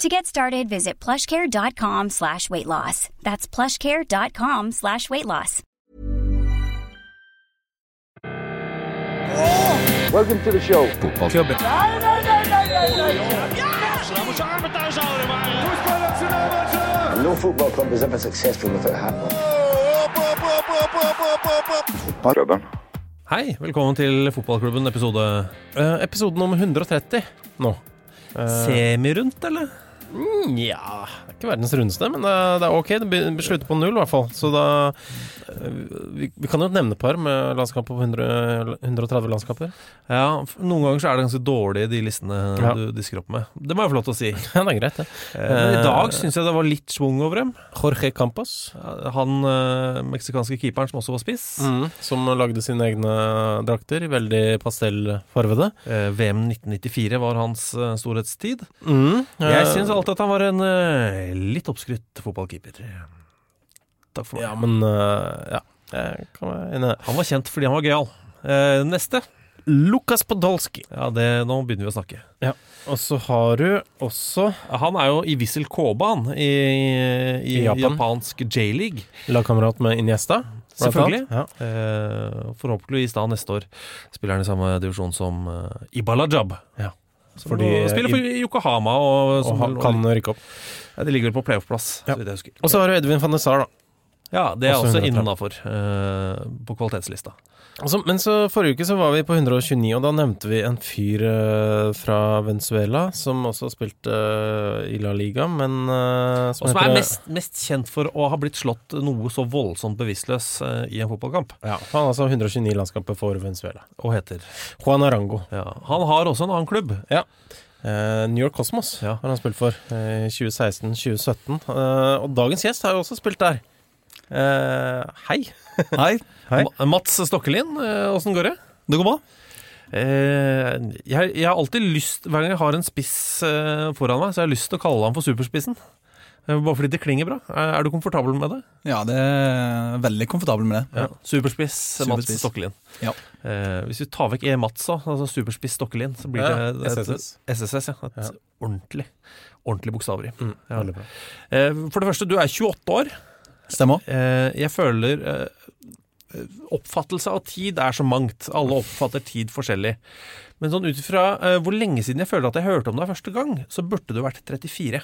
To get started, visit plushcare.com slash weight loss. That's plushcare.com slash weight loss. Welcome to the show. Fotballklubben. And no football club is ever successful without a hat. Hei, velkommen til Fotballklubben episode eh, Episode nummer 130 nå. Semirundt, eller? Mm, ja Det er ikke verdens rundeste, men det, det er ok. Det slutter på null, i hvert fall. Så da eh, vi, vi kan jo nevne et par med landskaper på 100, 130 landskaper. Ja, Noen ganger så er det ganske dårlig, de listene Ja. du disker opp med. Det må jeg få lov til å si. Ja, det er greit, det. Eh, i dag syns jeg det var litt schwung over dem. Jorge Campos, Han eh, meksikanske keeperen som også var spiss. som lagde sine egne drakter, veldig pastellfarvede. Eh, VM 1994 var hans eh, storhetstid. Mm. Jeg syns alltid at han var en eh, litt oppskrytt fotballkeeper. Takk for meg. Ja, men uh, Ja. Han var kjent fordi han var gøyal. Uh, neste. Lukas Podolski. Ja, det, nå begynner vi å snakke. Og så har du også Han er jo i Wissel Koba, han, i, i, I Japan. japansk J-league. lagkamerat med Iniesta. Selvfølgelig. Ja. Eh, forhåpentligvis da neste år spiller han i samme divisjon som uh, Ibalajab. Ja. Som Fordi- spiller for Yokohama. Og, Og som kan rykke opp. Ja, De ligger vel på playoff-plass, Ja. så vidt jeg husker. Og så har du Edvin van de Sar, da. Ja, det er Også også 130. innafor uh, på kvalitetslista. Altså, men så forrige uke så var vi på 129, og da nevnte vi en fyr uh, fra Venezuela som også spilte uh, i La Liga, men som, Og som er mest, mest kjent for å ha blitt slått noe så voldsomt bevisstløs eh, i en fotballkamp. Ja, han har altså 129 landskamper for Venezuela. Og heter Juan Arango. ja. Han har også en annen klubb. Eh, New York Cosmos Ja. har han spilt for i uh, 2016-2017. Uh, og dagens gjest har jo også spilt der. Eh, hei. Hei, Hei. Mats Stokkelin, eh, åssen går det? det går bra. Eh, jeg, jeg har alltid lyst Hver gang jeg har en spiss eh, foran meg, så jeg har lyst til å kalle han for superspissen. Eh, bare fordi det klinger bra. Er, er du komfortabel med det? Ja, det er veldig komfortabel med det. Superspiss, Mats Stokkelien. Ja. Eh, hvis vi tar vekk E. Mats, altså superspiss Stokkelien, så blir Ja, det et, SSS. SSS. Ja, et Ja. ordentlig ordentlig bokstaveri. Mm, Ja. Eh, for det første, du er 28 år. Stemmer. Eh, jeg føler eh, Oppfattelse av tid er så mangt. Alle oppfatter tid forskjellig. Men sånn ut ifra eh, hvor lenge siden jeg føler at jeg hørte om deg første gang, så burde du vært 34.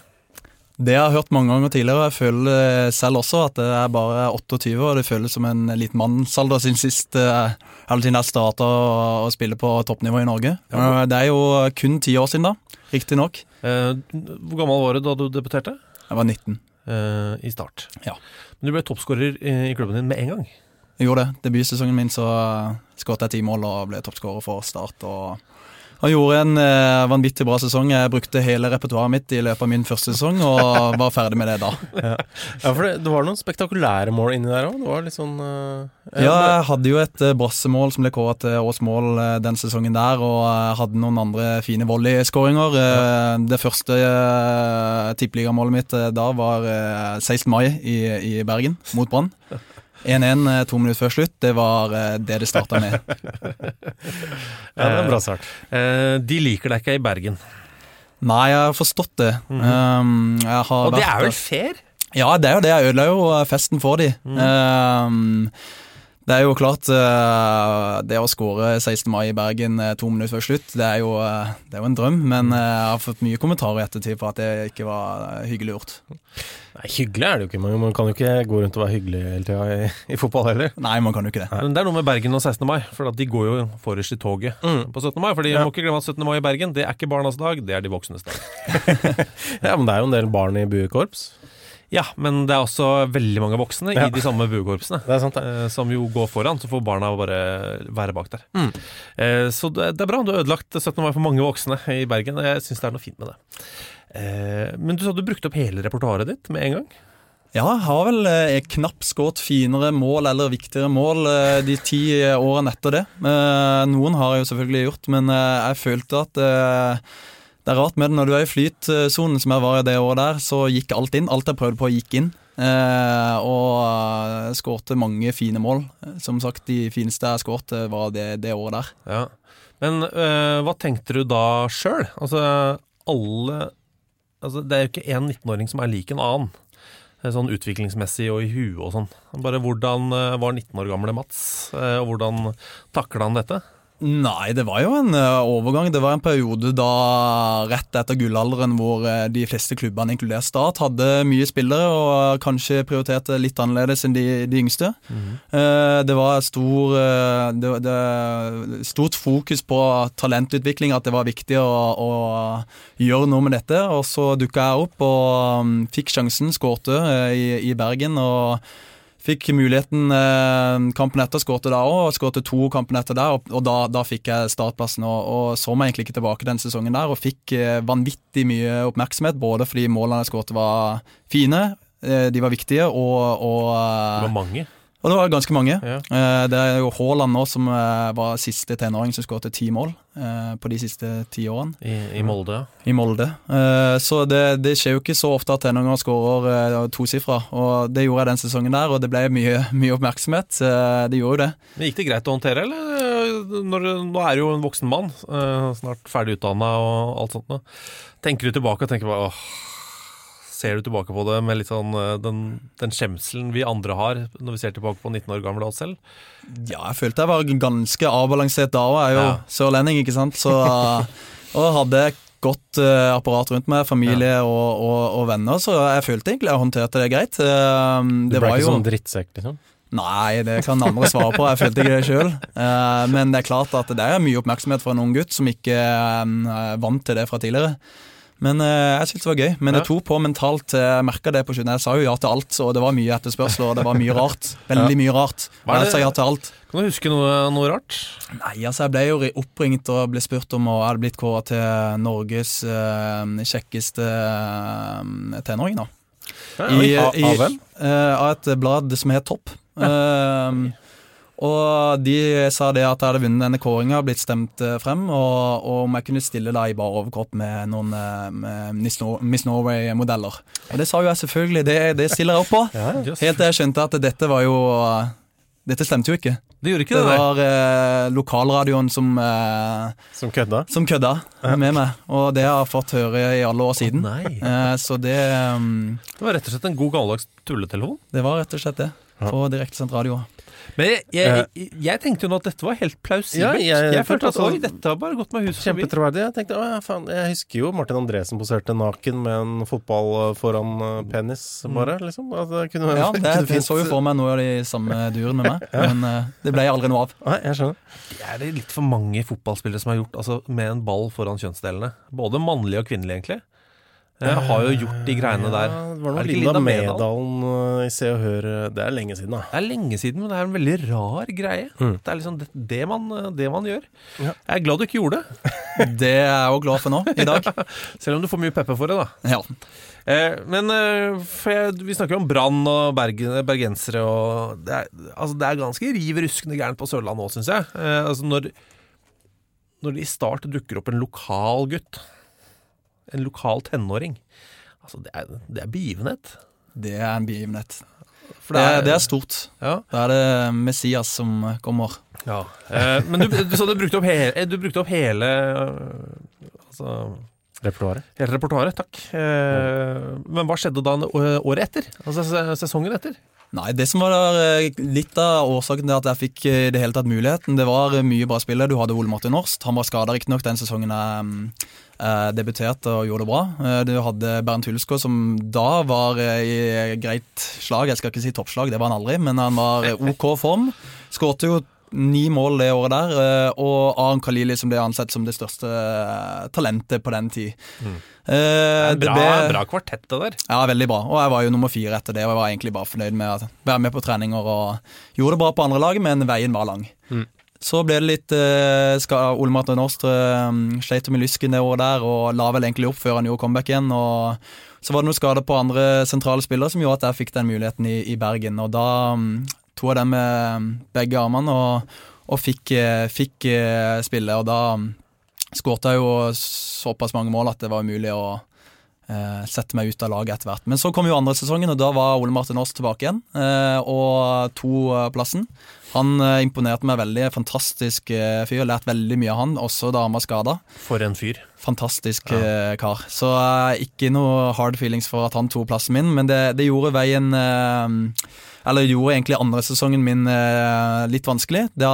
Det jeg har hørt mange ganger tidligere. og Jeg føler selv også at det er bare 28, og det føles som en liten mannsalder siden sist eh, Eller siden jeg starta å spille på toppnivå i Norge. Eh, Det er jo kun ti år siden da, riktignok. Eh, hvor gammel var du da du debuterte? Jeg var 19. Eh, I start. Ja. Men du ble toppskårer i klubben din med en gang. Jeg gjorde det. Debutsesongen min så skåret jeg ti mål og ble toppskårer for Start. og og gjorde en eh, vanvittig bra sesong. Jeg brukte hele repertoaret mitt i løpet av min første sesong, og var ferdig med det da. Ja, for det, det var noen spektakulære mål inni der òg. Det var litt sånn eh, Ja, jeg hadde jo et eh, brassemål som ble kåret til årets mål eh, den sesongen der, og jeg hadde noen andre fine volleyskåringer. Eh, Det første eh, tippeligamålet mitt eh, da var eh, 16. mai i, i Bergen, mot Brann. 1-1 eh, to minutter før slutt. Det var eh, det det starta med. Ja, det er en bra start. Eh, de liker deg ikke i Bergen. Nei, jeg har forstått det. Um, jeg har Og det vært er vel fair? Ja, det er jo det. Jeg ødela jo festen for de. Um, Det er jo klart, uh, det å skåre 16. mai i Bergen uh, to minutter før slutt, det er, jo, uh, det er jo, en drøm. Men jeg har fått mye kommentarer i ettertid på at det ikke var hyggelig gjort. Nei, Hyggelig er det jo ikke. Man kan jo ikke gå rundt og være hyggelig hele tida i, i, fotball heller. Nei, man kan jo ikke det. Men det er noe med Bergen og 16. mai, for de går jo forrest i toget mm. på 17. mai. For ja. må ikke glemme at 17. mai i Bergen, det er ikke barnas dag, det er de voksnes dag. ja, men det er jo en del barn i buekorps. Ja, men det er også veldig mange voksne ja. i de samme buekorpsene. Det sant. Eh, som jo går foran, så får barna bare være bak der. Mm. Eh, så det er bra. Du har ødelagt 17. mai for mange voksne i Bergen. og Jeg syns det er noe fint med det. Eh, men du sa du brukte opp hele repertoaret ditt med en gang? Ja, jeg har vel eh, knapt skåret finere mål eller viktigere mål eh, de ti årene etter det. Eh, noen har jeg jo selvfølgelig gjort, men jeg følte at det er rart med det når du er i flytsonen, som jeg var i det året der, så gikk alt inn. Alt jeg prøvde på, gikk inn. Eh, og skårte mange fine mål. Som sagt, de fineste jeg skårte, var det, det året der. Ja. Men eh, hva tenkte du da sjøl? Altså, alle altså, Det er jo ikke én 19-åring som er lik en annen. Sånn utviklingsmessig og i huet og sånn. Bare hvordan eh, var 19 år gamle Mats, og hvordan takla han dette? Nei, det var jo en uh, overgang. Det var en periode da rett etter gullalderen hvor uh, de fleste klubbene, inkludert Start, hadde mye spillere og kanskje prioriterte litt annerledes enn de, de yngste. Mm -hmm. det var stor, det, det, stort fokus på talentutvikling, at det var viktig å, å gjøre noe med dette. Og så dukka jeg opp og um, fikk sjansen, skårte i, i Bergen. og Fikk muligheten eh, kampen etter, skårte da òg, skårte to kampen etter der. Og, og da, da, fikk jeg startplassen, og, og, så meg egentlig ikke tilbake den sesongen der. Og fikk eh, vanvittig mye oppmerksomhet, både fordi målene jeg skårte var fine, eh, de var viktige, og, og Det var mange? Og det var ganske mange. Ja. Eh, det er jo Haaland nå som eh, var siste tenåring som skåret ti mål eh, på de siste ti årene. I, I, Molde? I Molde. Så det, det, skjer jo ikke så ofte at tenåringer skårer tosifra. Og det gjorde jeg den sesongen der, og det ble mye, mye oppmerksomhet. Det gjorde jo det. Men Gikk det greit å håndtere, eller? Når, nå er du jo en voksen mann, snart ferdig utdanna og alt sånt. Tenker du tilbake og tenker bare åh ser du tilbake på det med litt sånn eh, den, den skjemselen vi andre har når vi ser tilbake på 19 år gamle oss selv? Ja, jeg følte jeg var ganske avbalansert da òg. Jeg er jo ja. sørlending, ikke sant. Så, og hadde godt uh, apparat rundt meg, familie ja. og, og, og, venner, så jeg følte egentlig jeg håndterte det greit. Uh, det du ble ikke jo... sånn drittsekk, liksom? Nei, det kan andre svare på. Jeg følte ikke det sjøl. Uh, men det er klart at det er mye oppmerksomhet for en ung gutt som ikke er vant til det fra tidligere. Men uh, jeg syntes det var gøy. Men det tok på mentalt. Eh, jeg merka det på slutten. Jeg sa jo ja til alt, og det var mye etterspørsel, og det var mye rart. Veldig mye rart. Det? Jeg sa ja til alt. Kan du huske noe, noe, rart? Nei, altså Jeg ble jo oppringt og ble spurt om å hadde blitt kåret til Norges uh, kjekkeste uh, tenåring, da. Ja, I, i, av hvem? Uh, av et blad som het Topp. Uh, og de sa det at jeg hadde vunnet denne kåringa, blitt stemt eh, frem, og, og, om jeg kunne stille da i bar overkropp med noen eh, med Miss Norway-modeller. Og det sa jo jeg selvfølgelig, det, det stiller jeg opp på. Ja, Helt til jeg skjønte at dette var jo Dette stemte jo ikke. Det gjorde ikke det, det var eh, lokalradioen som eh, Som kødda? Som kødda med meg. Og det har jeg fått høre i alle år siden. Oh, eh, så det um, Det var rett og slett en god gammeldags tulletelefon? Det var rett og slett det. På direktesendt radio. Men jeg, jeg, eh. jeg, tenkte jo nå at dette var helt plausibelt. Ja, jeg, jeg følte at oi, dette har bare gått meg hus Kjempetroverdig. Jeg tenkte, å, faen, jeg husker jo Martin Andresen poserte naken med en fotball eh, foran eh, penis, mm. bare. liksom. Det kunne, ja, det, det så jo for meg noe av de samme duren med meg, ja. men uh, det ble jeg aldri noe av. Nei, jeg skjønner. Det er det litt for mange fotballspillere som har gjort altså, med en ball foran kjønnsdelene. Både mannlige og kvinnelige, egentlig. Jeg har jo gjort de greiene der. Ja, det var noe Linda, Linda Medalen eh, i Se og Hør eh, Det er lenge siden, da. Det er lenge siden, men det er en veldig rar greie. Mm. Det er liksom det, det, man, det man, gjør. Ja. Jeg er glad du ikke gjorde det. det er jeg òg glad for nå, i dag. Selv om du får mye pepper for det, da. Ja. Eh, men eh, jeg, vi snakker jo om Brann og bergen, bergensere, og det er, altså, det er ganske riv ruskende gærent på Sørlandet òg, syns jeg. Eh, altså, når, når det i start dukker opp en lokal gutt en lokal tenåring. Altså, det er, det er begivenhet. Det er en begivenhet. For det er, det er stort. Ja. Da er det Messias som kommer. Ja. Eh, men du, du, så du brukte opp hele, du brukte opp hele altså, Repertoaret. Hele repertoaret, takk. Eh, men hva skjedde da året etter? Altså sesongen etter? Nei, det som var der, litt av årsaken til at jeg fikk i det hele tatt muligheten, det var mye bra spillere. Du hadde Ole Martin Norst. Han var skada riktignok den sesongen jeg eh, debuterte og gjorde det bra. Eh, du hadde Bernt Hulskår som da var eh, i greit slag. Jeg skal ikke si toppslag, det var han aldri, men han var OK form. Skårte jo ni mål det året der, eh, og Aron Khalili som ble ansett som det største eh, talentet på den tid. Mm. Eh, bra, ble, bra, kvartett det der. Ja, veldig bra. Og jeg var jo nummer fire etter det, og jeg var egentlig bare fornøyd med å være med på treninger og gjorde det bra på andre lag, men veien var lang. Mm. Så ble det litt eh, skal, Ole Martin Aastre um, sleit med lysken det året der, og la vel egentlig opp før han gjorde comeback igjen. og Så var det noen skader på andre sentrale spillere som gjorde at jeg fikk den muligheten i, i Bergen. og da um, tok jeg den med begge armene og, og fikk, eh, fikk, eh, spille. Og da um, skårte jeg jo såpass mange mål at det var umulig å eh, sette meg ut av laget etter hvert. Men så kom jo andre sesongen, og da var Ole Martin Aas tilbake igjen eh, og to plassen. Han eh, imponerte meg veldig. Fantastisk eh, fyr. Lært veldig mye av han, også da han var skada. For en fyr. Fantastisk ja. kar. Så ikke noe hard feelings for at han tok plassen min, men det, det gjorde veien eller gjorde egentlig andre sesongen min eh, litt vanskelig. Da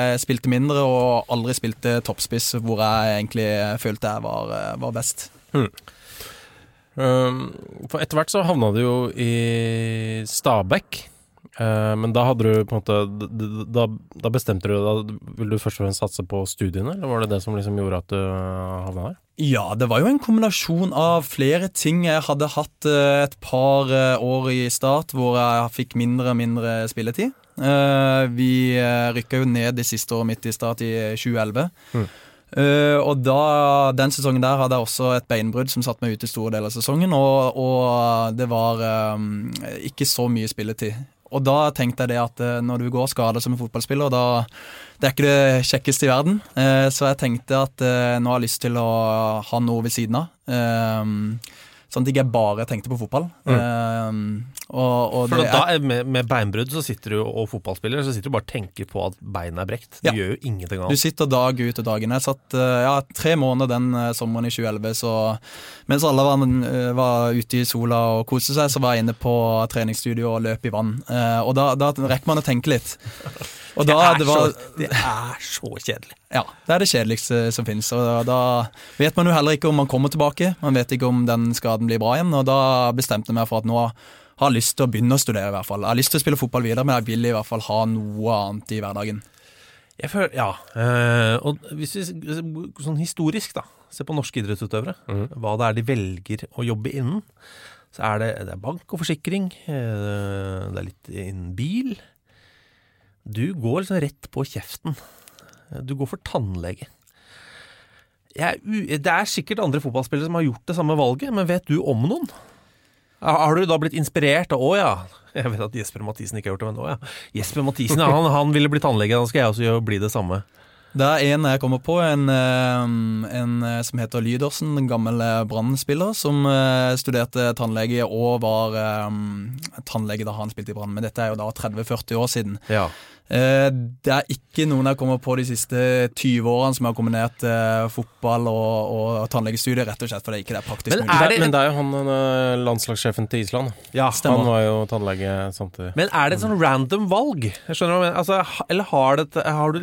jeg spilte mindre og aldri spilte toppspiss, hvor jeg egentlig følte jeg var, eh, var best. Hmm. Um, for etter hvert så havna du jo i Stabekk. Uh, men da hadde du på en måte Da, da bestemte du deg Ville du først og fremst satse på studiene, eller var det det som liksom gjorde at du havna der? Ja, det var jo en kombinasjon av flere ting. Jeg hadde hatt uh, et par uh, år i start hvor jeg fikk mindre og mindre spilletid. vi rykka jo ned det siste året mitt i start i 2011. Mm. Uh, og da, Den sesongen der hadde jeg også et beinbrudd som satte meg ute i store deler av sesongen. Og, og det var um, ikke så mye spilletid. Og da tenkte jeg det at uh, når du går skada som en fotballspiller, da Det er ikke det kjekkeste i verden. Uh, så jeg tenkte at nå har jeg lyst til å ha noe ved siden av. Sånn at jeg ikke bare tenkte på fotball. Mm. Og, og For da, er, med, med, beinbrudd så sitter du, og fotballspiller så sitter du bare og tenker på at beinet er brekt. Du ja. gjør jo ingenting annet. Du sitter dag ut og dag. Jeg satt uh, ja, tre måneder den uh, sommeren i 2011, så mens alle var, var, ute i sola og koste seg, så var jeg inne på treningsstudio og løp i vann. og da, da rekker man å tenke litt. Og da, det, er det, var, så, det, er så, kjedelig. Ja, det er det kjedeligste som finnes. Og da, da, vet man jo heller ikke om man kommer tilbake. Man vet ikke om den skaden blir bra igjen. Og da bestemte jeg meg for at nå har lyst til å begynne å studere. i hvert fall. Jeg har lyst til å spille fotball videre, men jeg vil i hvert fall ha noe annet i hverdagen. Jeg føler, ja, øh, og hvis vi sånn historisk da, ser på norske idrettsutøvere, mm. hva det er de velger å jobbe innen, så er det, det er bank og forsikring, øh, det er litt innen bil, du går liksom rett på kjeften. Du går for tannlege. Jeg, det er sikkert andre fotballspillere som har gjort det samme valget, men vet du om noen? Har du da blitt inspirert av 'Å ja', jeg vet at Jesper Mathisen ikke har gjort det, men 'Å ja'. Jesper Mathisen, han, han ville bli tannlege, da skal jeg også bli det samme. Det er en jeg kommer på, en, eh, en eh, som heter Lydersen, en gammel eh, brannspiller, som studerte tannlege og var um, tannlege da han spilte i Brann. Men dette er jo da 30-40 år siden. Ja. Eh, det er ikke noen jeg kommer på de siste 20 årene som har kombinert eh, fotball og, og tannlegestudier, rett og slett fordi det ikke er praktisk men er det, Men det er jo han eh, landslagssjefen til Island. Ja, Han var jo tannlege samtidig. Men er det et sånn random valg? Jeg skjønner altså, Eller har dette, har du,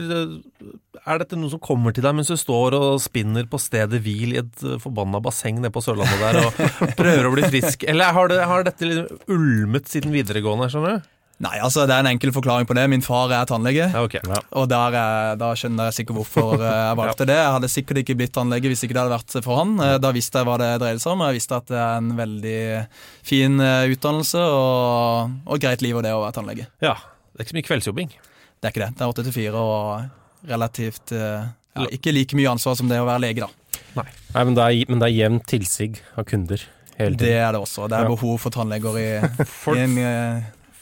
er dette noe som kommer til deg mens du står og spinner på stedet hvil i et forbanna basseng nede på Sørlandet der og prøver å bli frisk? Eller har, det, har dette liksom ulmet siden videregående? skjønner du? Nei, altså Det er en enkel forklaring på det. Min far er tannlege. Okay, ja. Og der, da skjønner jeg sikkert hvorfor eh, jeg valgte det. Jeg hadde sikkert ikke blitt tannlege hvis ikke det hadde vært for han. Eh, da visste jeg hva det dreide seg om. Jeg visste at det er en veldig fin eh, utdannelse og, og greit liv og det å være tannlege. Ja, Det er ikke så mye kveldsjobbing? Det er ikke det. Det er åtte til fire og relativt ja, Ikke like mye ansvar som det å være lege, da. Nei, Nei men, det er, men det er jevnt tilsig av kunder. Det er det også. Det er behov for tannleger i, i en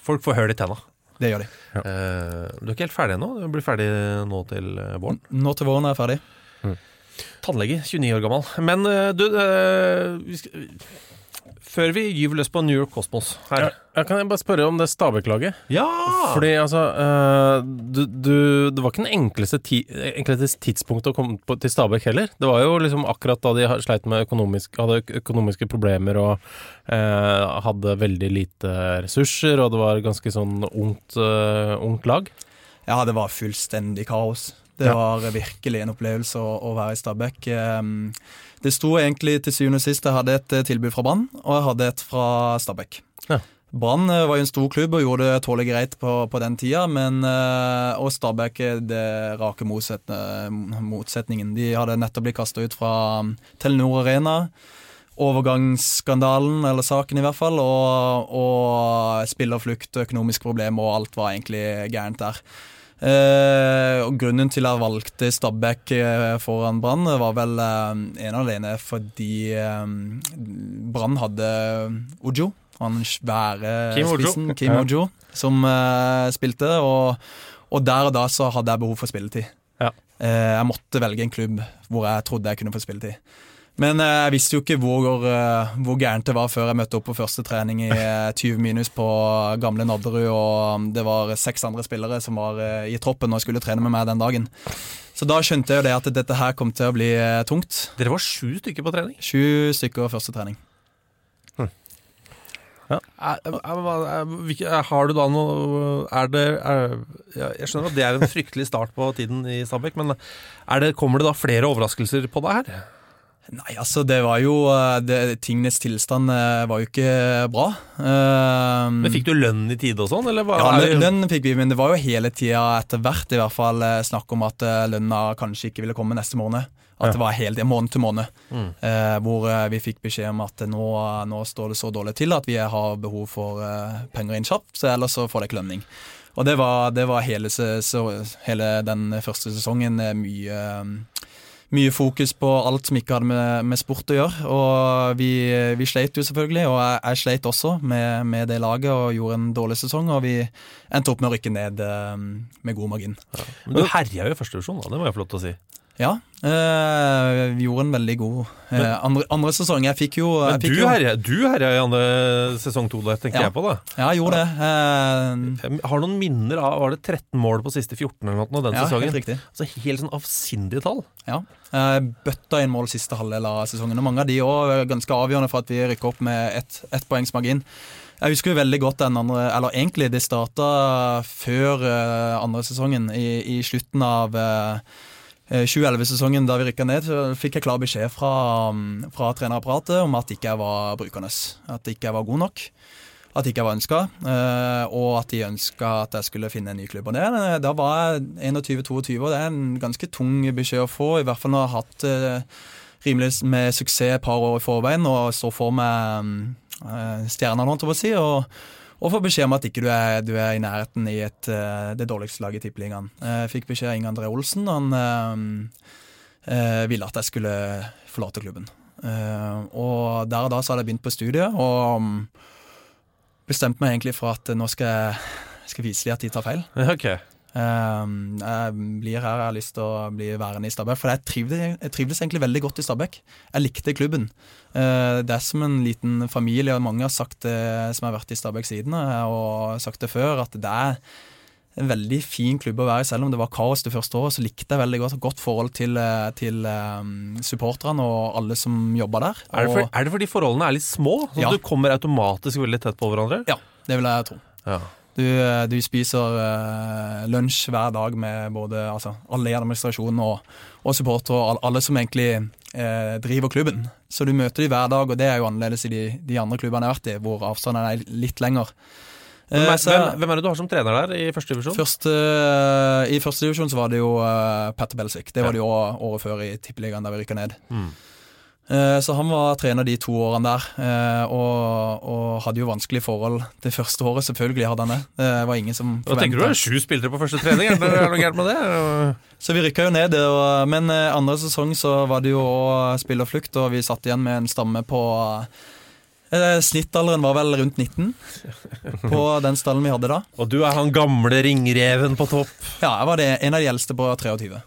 Folk får hull i tenna. Det gjør de. Ja. Uh, du er ikke helt ferdig ennå? Du blir ferdig nå til eh, våren? Nå til våren er jeg ferdig. Mm. Tannlege, 29 år gammel. Men uh, du uh, før vi gyver løs på New York Cosmos her Ja, kan jeg bare spørre om det Stabæk-laget? Ja! Fordi altså uh, du, du, Det var ikke den enkleste, ti, enkleste tidspunktet å komme på, til Stabæk heller. Det var jo liksom akkurat da de sleit med økonomisk, hadde økonomiske problemer og uh, hadde veldig lite ressurser, og det var ganske sånn ungt, uh, ungt lag. Ja, det var fullstendig kaos. Det Ja. var virkelig en opplevelse å, å være i Stabæk. Ehm, Det sto egentlig til syvende og sist Jeg hadde et eh, tilbud fra Brann, og jeg hadde et fra Stabæk. Ja. Brann eh, var jo en stor klubb og gjorde det tålelig greit på, på den tida, men, eh, og Stabæk det rake motsetningen. De hadde nettopp blitt kasta ut fra um, Telenor Arena. Overgangsskandalen, eller saken i hvert fall, og, og spillerflukt, økonomiske problemer, og alt var egentlig gærent der. Eh, og Grunnen til jeg valgte Stabæk eh, foran Brann, var vel eh, en alene fordi Brann hadde Ojo, han svære Kim Ojo. spissen, Kim Ja. Ojo, som spilte. Og, og der og da så hadde jeg behov for spilletid. Ja. Eh, jeg måtte velge en klubb hvor jeg trodde jeg kunne få spilletid. Men eh, jeg visste jo ikke hvor, eh, hvor gærent det var før jeg møtte opp på første trening i eh, 20 minus på gamle Nadderud, og det var seks andre spillere som var eh, i troppen og skulle trene med meg den dagen. Så da skjønte jeg jo det at dette her kom til å bli eh, tungt. Dere var sju stykker på trening. Sju stykker første trening. Er, er, har du da noe Er det er, Jeg skjønner at det er en fryktelig start på tiden i Stabæk, men er det, kommer det da flere overraskelser på deg her? Nei, altså det var jo eh, det, Tingenes tilstand eh, var jo ikke bra. Uh, Men Fikk du lønn i tide og sånn, eller? var, Ja, lønn, lønn fikk vi, men det var jo hele tida etter hvert i hvert fall snakk om at lønna kanskje ikke ville komme neste måned. At det var helt måned til måned. Eh, hvor eh, vi fikk beskjed om at nå, nå står det så dårlig til at vi har behov for eh, penger inn kjapt, så ellers så får dere ikke lønning. Og det var, det var hele, så, hele den første sesongen mye mye fokus på alt som ikke hadde med, med sport å gjøre. Og vi, vi sleit jo selvfølgelig, og jeg, jeg sleit også med, med det laget og gjorde en dårlig sesong. Og vi endte opp med å rykke ned eh, med god margin. Men du herja jo i første divisjon, da. Det må jeg få lov til å si. Ja, eh, vi gjorde en veldig god eh, andre, andre sesong. Jeg fikk jo, Men fikk du jo herja, du herja i andre sesong to tenker Ja. jeg på. da Ja, jeg gjorde det. Uh, Jeg har noen minner av Var det 13 mål på siste 14 eller noe den ja, sesongen? helt riktig. Altså Helt sånn avsindige tall. Ja. Bøtta inn mål siste halvdel av sesongen, og mange av de òg er ganske avgjørende for at vi rykker opp med ett et poengs margin. Jeg husker jo veldig godt den andre Eller egentlig, det starta før eh, andre sesongen. I, i slutten av eh, 2011-sesongen da vi rykka ned, så fikk jeg klar beskjed fra, mm, fra trenerapparatet om at ikke jeg var brukende. At ikke jeg var god nok. At ikke jeg var ønska, og at de ønska at jeg skulle finne en ny klubb. Og det, Da var jeg 21-22, og det er en ganske tung beskjed å få. I hvert fall når jeg har hatt eh, rimelig med suksess et par år i forveien og står for meg stjerna, stjernene, holdt jeg på å si. Og, og får beskjed om at ikke du er, er i nærheten i et, eh, det dårligste laget i Tippeligaen. Jeg fikk beskjed av Inge André Olsen. Han eh, eh, ville at jeg skulle forlate klubben. Eh, og der og da så hadde jeg begynt på studiet, og mm, bestemte meg egentlig for at nå skal jeg, skal vise dem at de tar feil. Ja, ok Eh, jeg blir her, jeg har lyst til å bli værende i Stabæk. For jeg trivdes, jeg trivdes egentlig veldig godt i Stabæk. Jeg likte klubben. Eh, det er som en liten familie, og mange har sagt det som har vært i Stabæk siden, og sagt det før, at det er en veldig fin klubb å være i. Selv om det var kaos det første året, så likte jeg veldig godt godt forhold til, eh, til um, supporterne og alle som jobba der. er det, for, er det fordi forholdene er litt små? Så Ja. du kommer automatisk veldig tett på hverandre? Ja, det vil jeg tro. Ja. Du, du spiser uh, lunsj hver dag med både altså, alle i administrasjonen og, og supportere og all- alle som egentlig uh, driver klubben. Så du møter dem hver dag, og det er jo annerledes i de, de andre klubbene jeg har vært i, hvor avstanden er litt lenger. Hvem, Eh, er, så- hvem, hvem er det du har som trener der i første divisjon? Først, eh, I første divisjon så var det jo Petter Belsvik, Det var det jo året før i Tippeligaen, der vi rykka ned. Mm. Eh, så han var trener de to årene der, eh, og, og hadde jo vanskelige forhold det første året. Selvfølgelig hadde han det. Det var ingen som Da tenker du? det Er sju spillere på første trening? Er det er det noe gærent med det? Så vi rykka jo ned, og, men eh, andre sesong så var det jo òg spillerflukt, og vi satt igjen med en stamme på eh, Snittalderen var vel rundt 19 på den stallen vi hadde da. Og du er han gamle ringreven på topp. Ja, jeg var det, en av de eldste på 23.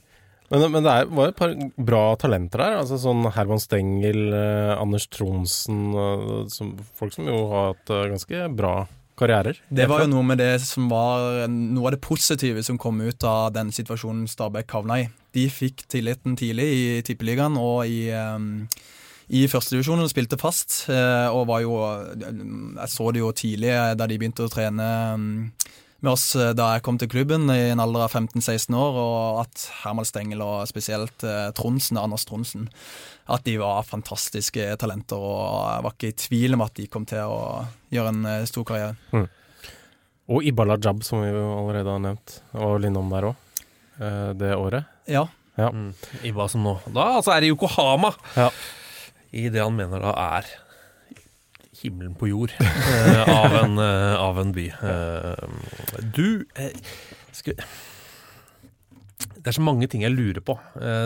Men, men, det var et par bra talenter der. altså Sånn Herman Stengel, eh, Anders Tronsen eh, som, Folk som jo har hatt eh, ganske bra karrierer. Det var jo noe med det som var noe av det positive som kom ut av den situasjonen Stabæk havna i. De fikk tilliten tidlig i Tippeligaen og i um, i førstedivisjonen spilte fast. Og var jo Jeg så det jo tidlig da de begynte å trene med oss eh, da jeg kom til klubben i en alder av 15-16 år, og at Herman Stengel og spesielt eh, Tronsen, Anders Tronsen, at de var fantastiske talenter. Og jeg var ikke i tvil om at de kom til å gjøre en eh, stor karriere. Mm. Og Ibala Jab, som vi allerede har nevnt, og Linnom der òg, det året. Ja. ja. Mm. Iba som nå. Da altså er det Yokohama! Ja. I det han mener da er himmelen på jord eh, av, en, eh, av, en, by. Eh, du skal, Det er så mange ting jeg lurer på.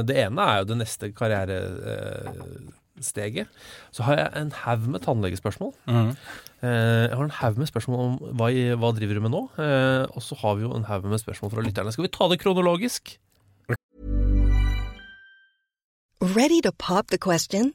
det ene er jo det neste karrieresteget. Så har jeg en haug med tannlegespørsmål. Mm. jeg har en haug med spørsmål om hva, hva driver du med nå? og så har vi jo en haug med spørsmål fra lytterne. Skal vi ta det kronologisk? Ready to pop the question?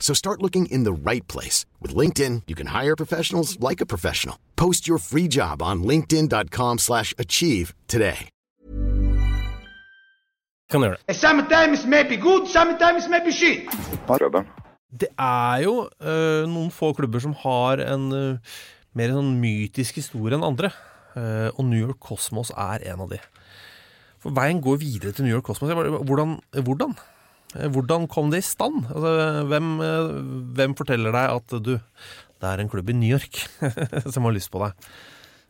So start looking in the right place. With LinkedIn, you can hire professionals like a professional. Post your free job on linkedin.com slash achieve today. Kan gjøre det. Sometimes may be good, sometimes may be shit. Det er jo uh, noen få klubber som har en uh, mer sånn mytisk historie enn andre. Uh, og New York Cosmos er en av de. For veien går videre til New York Cosmos. Hvordan? hvordan? Eh, hvordan kom det i stand? Altså, hvem, eh, hvem, forteller deg at du Det er en klubb i New York som har lyst på deg?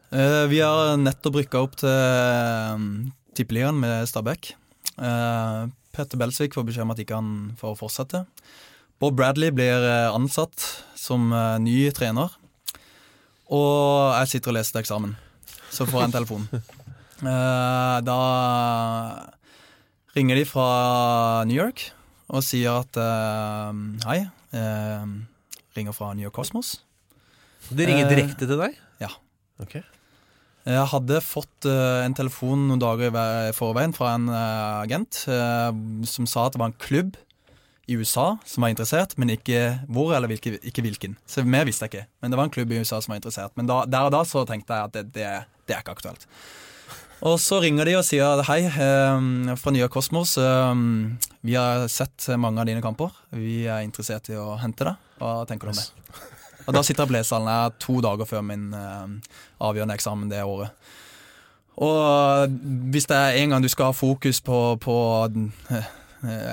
Uh, vi har nettopp rykka opp til Tippeligaen med Stabæk. Petter Belsvik får beskjed om at ikke han får fortsette. Bob Bradley blir ansatt som ny trener. Og jeg sitter og leser til eksamen. Så får jeg en telefon. da ringer de fra New York og sier at uh, hei, uh, ringer fra New York Cosmos. De ringer direkte til deg? Ja. Okay. Jeg hadde fått en telefon noen dager i forveien fra en agent som sa at det var en klubb i USA som var interessert, men ikke hvor eller hvilke, ikke hvilken. Så Mer visste jeg ikke, men det var en klubb i USA som var interessert. Men da, der og da så tenkte jeg at det, det, det er ikke aktuelt. Og så ringer de og sier hei, eh, fra Nye Kosmos. Eh, vi har sett mange av dine kamper. Vi er interessert i å hente deg. Hva tenker du om det? Og da sitter jeg i Bleshallen to dager før min eh, avgjørende eksamen det året. Og hvis det er en gang du skal ha fokus på, på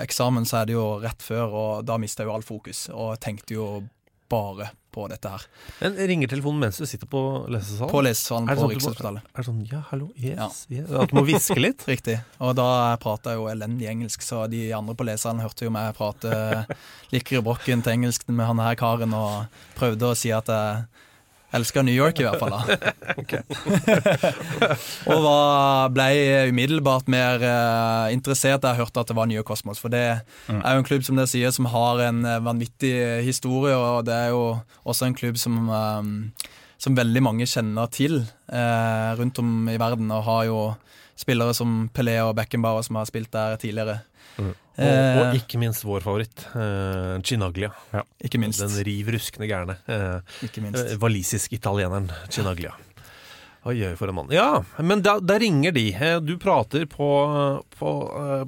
eksamen, så er det jo rett før, og da mister jeg jo all fokus. Og tenkte jo bare på dette her. Men Ringer telefonen mens du sitter på lesesalen? På lesesalen på sånn Rikshospitalet. Er det sånn ja, hallo, yes, ja. yes. At du må hviske litt? Riktig. Og da prater jeg jo elendig engelsk, så de andre på lesesalen hørte jo meg prate likere brokken til engelsk med han her karen, og prøvde å si at jeg Elsker New York, i hvert fall. da Og var, ble umiddelbart mer uh, interessert da jeg hørte at det var New York Cosmos. For det mm. er jo en klubb som dere sier som har en uh, vanvittig historie, og det er jo også en klubb som, um, som veldig mange kjenner til uh, rundt om i verden, og har jo spillere som Pelé og Beckenbauer som har spilt der tidligere. Mm. Og, og, eh, ikke minst vår favoritt, eh, Chinaglia. Ja. Ikke minst. Den riv ruskende gærne. Minst. Uh, Walisisk-italieneren Chinaglia. Oi, oi, for en mann. Ja, men da, da ringer de. Du prater på, på,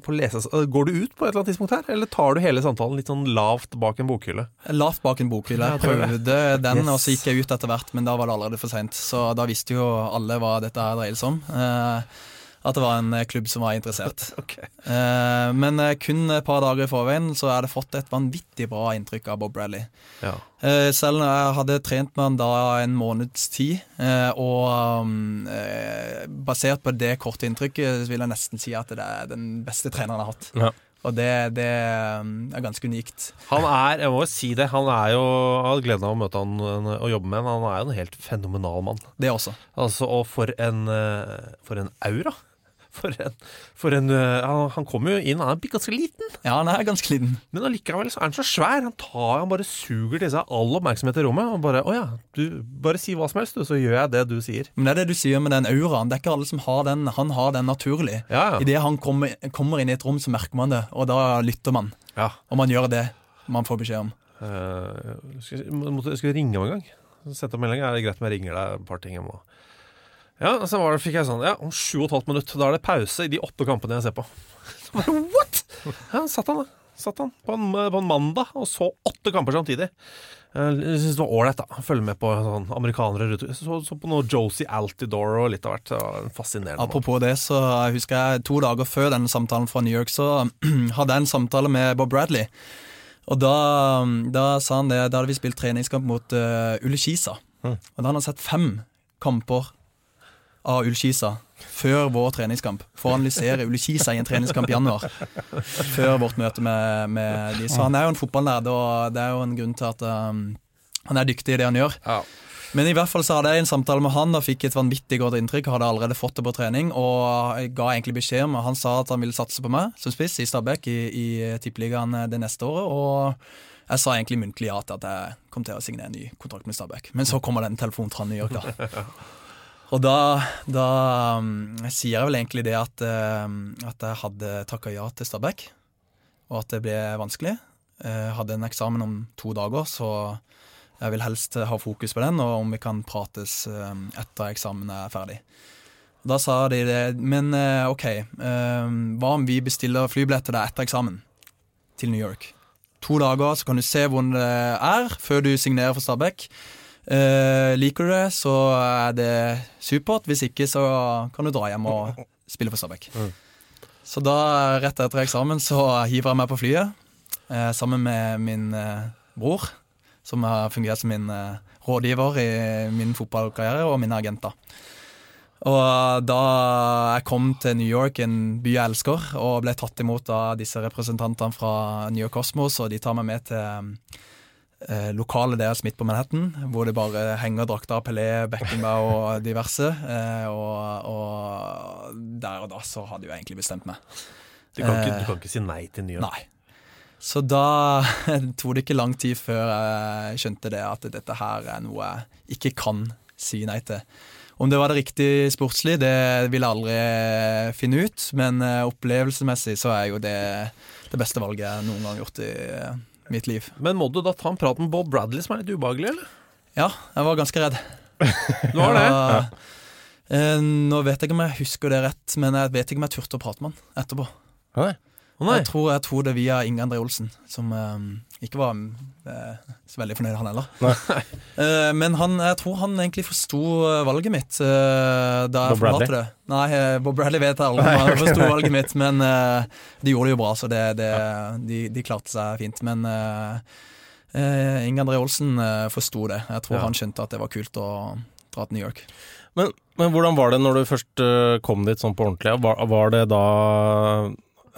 på leses... Går du ut på et eller annet tidspunkt her, eller tar du hele samtalen litt sånn lavt bak en bokhylle? Lavt bak en bokhylle. Jeg prøvde den, yes. og så gikk jeg ut etter hvert, men da var det allerede for seint. Så da visste jo alle hva dette her dreier seg om. Uh, at det var en eh, klubb som var interessert. okay. eh, men eh, kun et par dager i forveien så hadde det fått et vanvittig bra inntrykk av Bob Bradley. Ja. Eh, selv når jeg hadde trent med han da en måneds tid, eh, og um, basert på det korte inntrykket, så vil jeg nesten si at det er den beste treneren jeg har hatt. Ja. Og det, det, um, er ganske unikt. Han er, jeg må jo si det, han er jo Jeg hadde gleden av å møte han og jobbe med han. Han er jo en helt fenomenal mann. Det også. Altså, Og for en, for en aura for en, for en uh, han, kommer jo inn, han er ganske liten. Ja, han er ganske liten. Men allikevel så er han så svær. Han tar, han bare suger til seg all oppmerksomhet i rommet. Og bare 'Å ja, du bare si hva som helst, du, så gjør jeg det du sier'. Men det er det du sier med den auraen. Det er ikke alle som har den. Han har den naturlig. Ja, ja. Idet han kommer, kommer, inn i et rom, så merker man det, og da lytter man. Ja. Og man gjør det man får beskjed om. Uh, skal, jeg skal ringe ham en gang. Sette opp melding. Er det greit om jeg ringer deg et par ting? Jeg må ja, så var det, fikk jeg sånn Ja, om sju og et halvt minutt. Da er det pause i de åtte kampene jeg ser på. Så bare, what?! Ja, satt han, da. Satt han på en, på en mandag og så åtte kamper samtidig. Jeg syns det var ålreit å følge med på sånn amerikanere rundt. Så, så, på noe Josie Altidore og litt av hvert. Det var fascinerende. Apropos det, så husker jeg to dager før denne samtalen fra New York, så hadde jeg en samtale med Bob Bradley. Og da, da sa han det, da hadde vi spilt treningskamp mot uh, Ullekisa. Mm. Og da hadde han sett fem kamper av Ullkisa før vår treningskamp. For å analysere Ullkisa i en treningskamp i januar. Før vårt møte med, med de. Så han er jo en fotballnerd, og det er jo en grunn til at um, han er dyktig i det han gjør. Ja. Men i hvert fall så hadde jeg en samtale med han og fikk et vanvittig godt inntrykk. Hadde allerede fått det på trening og jeg ga egentlig beskjed om Han sa at han ville satse på meg som spiss i Stabæk i, i Tippeligaen det neste året. Og jeg sa egentlig muntlig ja til at jeg kom til å signere en ny kontrakt med Stabæk. Men så kommer den telefonen fra New York, da. Og da, da um, sier jeg vel egentlig det at, uh, at jeg hadde takka ja til Stabæk, og at det ble vanskelig. Jeg hadde en eksamen om to dager, så jeg vil helst ha fokus på den, og om vi kan prates um, etter eksamen er ferdig. Da sa de det, men uh, OK, um, hva om vi bestiller flybillett til deg etter eksamen til New York? To dager, så kan du se hvordan det er før du signerer for Stabæk. Uh, liker du det, så er det supert. Hvis ikke, så kan du dra hjem og spille for Stabæk. Mm. Så da, rett etter eksamen, så hiver jeg meg på flyet uh, sammen med min uh, bror, som har fungert som min rådgiver i min fotballkarriere, og mine agenter. Og da jeg kom til New York, en by jeg elsker, og ble tatt imot av disse representantene fra New York Cosmos, og de tar meg med til eh, lokalet deres midt på Manhattan, hvor det bare henger drakter av Pelé, Beckenbauer og diverse. Eh, og, og, der og da så hadde jeg egentlig bestemt meg. Du kan, ikke, du kan ikke si nei til New York? Nei. Så da tok det ikke lang tid før jeg skjønte det at dette her er noe jeg ikke kan si nei til. Om det var det riktig sportslig, det vil jeg aldri finne ut. Men eh, opplevelsesmessig så er jo det det beste valget jeg noen gang har gjort i mitt liv. Men må du da ta en prat med Bob Bradley, som er litt ubehagelig, eller? Ja, jeg var ganske redd. du var det? Ja. Eh, nå vet jeg ikke om jeg husker det rett, men jeg vet ikke om jeg turte å prate med han etterpå. Nei. Oh, jeg, tror, jeg tror det via Inge André Olsen, som um, ikke var uh, så veldig fornøyd, han heller. uh, men han, jeg tror han egentlig forsto valget mitt uh, da jeg fortalte det. Nei, Bob Bradley vet jeg aldri om han forsto valget mitt, men de gjorde det jo bra, så det, det, de, de, klarte seg fint. Men Eh, Inge André Olsen uh, forsto det. Jeg tror ja. han skjønte at det var kult å dra til New York. Men, men hvordan var det når du først uh, kom dit sånn på ordentlig? Var, var det da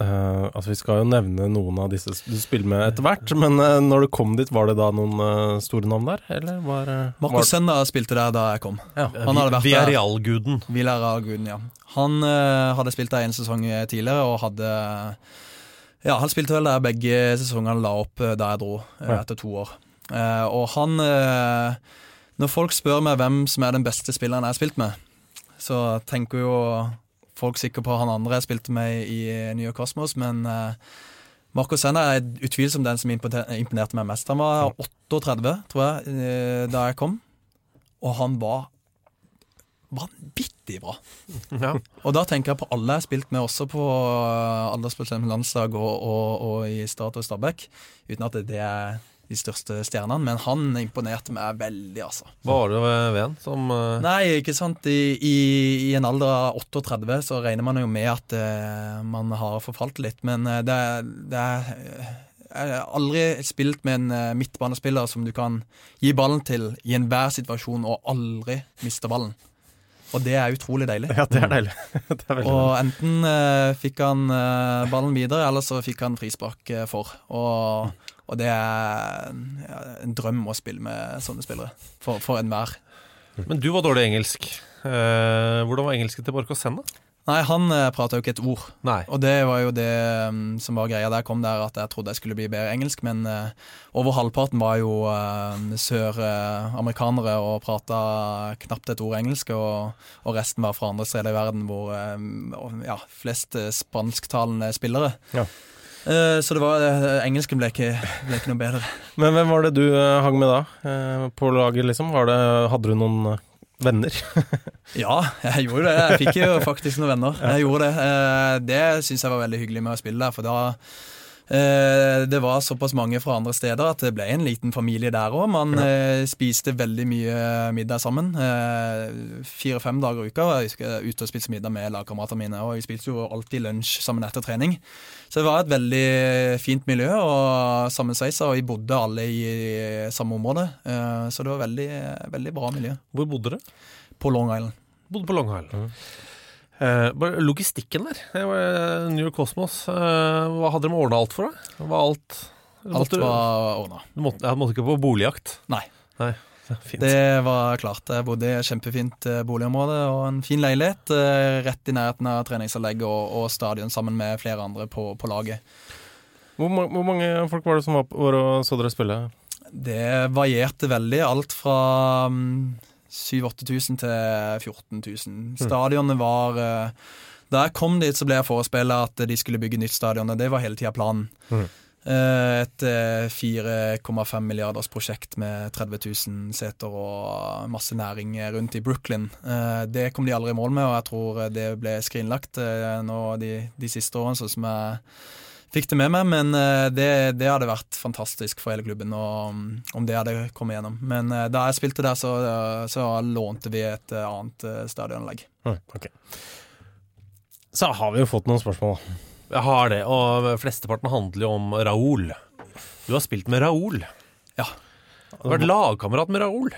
Uh, altså Vi skal jo nevne noen av disse du spiller med etter hvert, men uh, når du kom dit, var det da noen uh, store navn der? Eller var, Marco Senna spilte der da jeg kom. Ja. Han hadde vært Villarreal-guden. er realguden, ja. Han hadde spilt der en sesong tidligere, og hadde Ja, han spilte vel der begge sesongene la opp da jeg dro, etter to år. og han Når folk spør meg hvem som er den beste spilleren jeg har spilt med, så tenker jo folk sikkert på han andre jeg spilte med i New York Cosmos, men uh, Marco Senna er utvilsomt den som imponerte meg mest. Han var 38, tror jeg, eh, da jeg kom, og han var vanvittig bra. Ja. Og da tenker jeg på alle jeg har spilt med, også på eh, aldersbestemt landslag og, og, og, i Start og Stabæk, uten at det er de største stjernene, men han imponerte meg veldig, altså. Hva var det ved han som uh... Nei, ikke sant. I, i, I, en alder av 38 så regner man jo med at uh, man har forfalt litt, men uh, det, det er jeg har aldri spilt med en midtbanespiller som du kan gi ballen til i enhver situasjon og aldri miste ballen. Og det er utrolig deilig. Ja, det er deilig. det er og enten uh, fikk han uh, ballen videre, eller så fikk han frispark uh, for. Og og det er en drøm å spille med sånne spillere, for, for enhver. Men du var dårlig engelsk. Eh, hvordan var engelsken til Borch Senna? Nei, han eh, prata jo ikke et ord. Nei. Og det var jo det um, som var greia da jeg kom der, at jeg trodde jeg skulle bli bedre engelsk, men uh, over halvparten var jo uh, søramerikanere uh, og prata knapt et ord engelsk, og, og, resten var fra andre steder i verden hvor ja, flest spansktalende spillere. Ja. Uh, så det var uh, engelsken ble ikke, ble ikke, noe bedre. Men hvem var det du uh, hang med da, på laget, liksom? Det, hadde du noen venner? ja, jeg gjorde det. Jeg fikk jo faktisk noen venner. Jeg gjorde Det Det syns jeg var veldig hyggelig med å spille der, for da Eh, det var såpass mange fra andre steder at det ble en liten familie der òg. Man ja. Eh, spiste veldig mye middag sammen. Eh, fire-fem dager i uka var jeg ute og spiste middag med lagkameratene mine. Og vi spiste jo alltid lunsj sammen etter trening. Så det var et veldig fint miljø og sammensveisa, og vi bodde alle i samme område. Så det var veldig, veldig bra miljø. Hvor bodde dere? På Long Island. Bodde på Long Island. Mm. Uh, logistikken der. New York Cosmos. Uh, hva hadde de ordna alt for deg? Var alt Alt var ordna. Du måtte, jeg måtte ikke på boligjakt? Nei. Nei. Det var klart. Jeg bodde i et kjempefint eh, boligområde og en fin leilighet rett i nærheten av treningsanlegget og, og, stadion sammen med flere andre på, på laget. Hvor, hvor, mange folk var det som var, var og så dere spille? Det varierte veldig. Alt fra um, 7000-8000 til 14 000. Mm. Stadionet var eh, Da jeg kom dit, så ble jeg forespeila at de skulle bygge nytt stadion, og det var hele tida planen. Mm. Eh, et 4,5 eh, milliarders prosjekt med 30 000 seter og masse næring rundt i Brooklyn. Det kom de aldri i mål med, og jeg tror det ble skrinlagt nå de, de siste årene, sånn som jeg fikk det med meg, men eh, det, det, hadde vært fantastisk for hele klubben og, om det hadde kommet gjennom. Men eh, da jeg spilte der, så, så lånte vi et eh, annet stadionanlegg. Mm, okay. Så har vi jo fått noen spørsmål. Jeg har det, og flesteparten handler jo om Raoul. Du har spilt med Raoul. Ja. Du har vært lagkamerat med Raoul.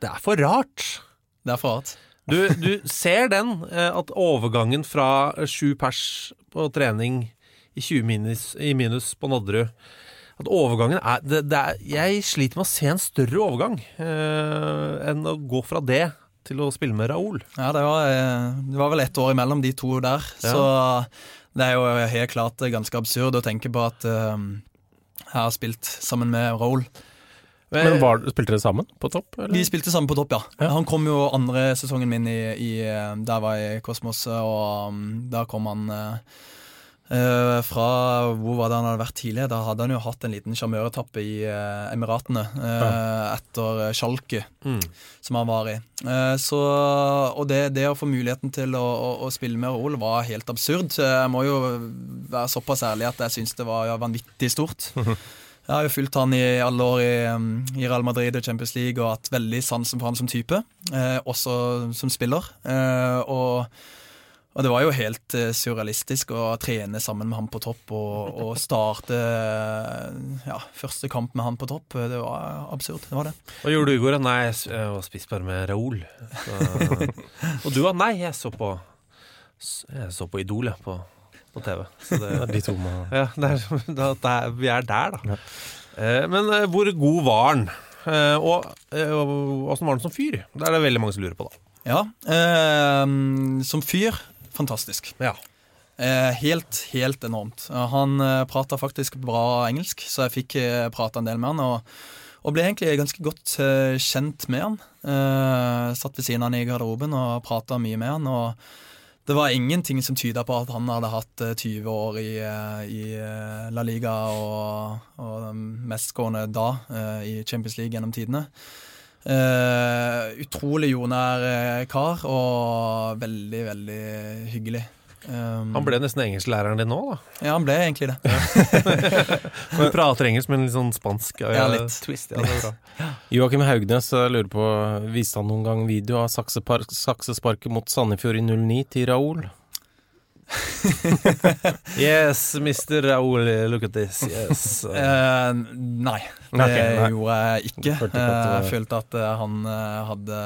Det er for rart. Det er for rart. Du, du ser den, at overgangen fra sju pers på trening i 20 minus, i minus på Nadderud. At overgangen er, det, det er, Jeg sliter med å se en større overgang eh, enn å gå fra det til å spille med Raoul. Ja, det var, eh, det var vel ett år imellom de to der, ja. så det er jo helt klart ganske absurd å tenke på at eh, jeg har spilt sammen med Raoul. Men var, Spilte dere sammen på topp? Eller? Vi spilte sammen på topp, ja. ja. Han kom jo andre sesongen min i, i Da jeg var i Kosmos, og um, da kom han uh, Uh, fra hvor var det han hadde vært tidligere? Da hadde han jo hatt en liten sjarmøretappe i uh, Emiratene uh, ja. etter Schalke, mm. som han var i. så, og det, det, å få muligheten til å, å, å spille med Raoul var helt absurd. Jeg må jo være såpass ærlig at jeg syns det var ja, vanvittig stort. Jeg har jo fulgt han i alle år i, um, i, Real Madrid og Champions League og hatt veldig sansen for han som type, også som spiller. og Og det var jo helt uh, surrealistisk å trene sammen med han på topp og, og starte ja, første kamp med han på topp. Det var absurd. det var det. Hva gjorde du i går? Nei, jeg var spist bare med Raoul. og du da? Nei, jeg så på Jeg så på Idol, ja. På, på TV. Så det, det er de to Ja, det er, det er, vi er der, da. Ja. Eh, men eh, hvor god var han? Eh, og åssen var han som fyr? Det er det veldig mange som lurer på, da. Ja, eh, som fyr fantastisk. Ja. Eh, helt, helt enormt. Han eh, prata faktisk bra engelsk, så jeg fikk eh, prata en del med han. Og, og ble egentlig ganske godt eh, kjent med han. Eh, satt ved siden av han i garderoben og prata mye med han. og det var ingenting som tyda på at han hadde hatt 20 år i, i La Liga og, og mestgående da i Champions League gjennom tidene. Uh, utrolig jordnær uh, kar, og veldig, veldig hyggelig. Um, han ble nesten engelsklæreren din nå, da? Ja, han ble egentlig det. du prater engelsk men litt sånn spansk ja, litt. twist. Ja, det er. Joakim Haugnes lurer på Viste han noen gang video av saksesparket mot Sandefjord i 09 til Raoul? yes, Mr. Raoul, look at this. Yes. Uh, nei, det okay, nei. gjorde jeg ikke. Jeg følte at eh, han eh, hadde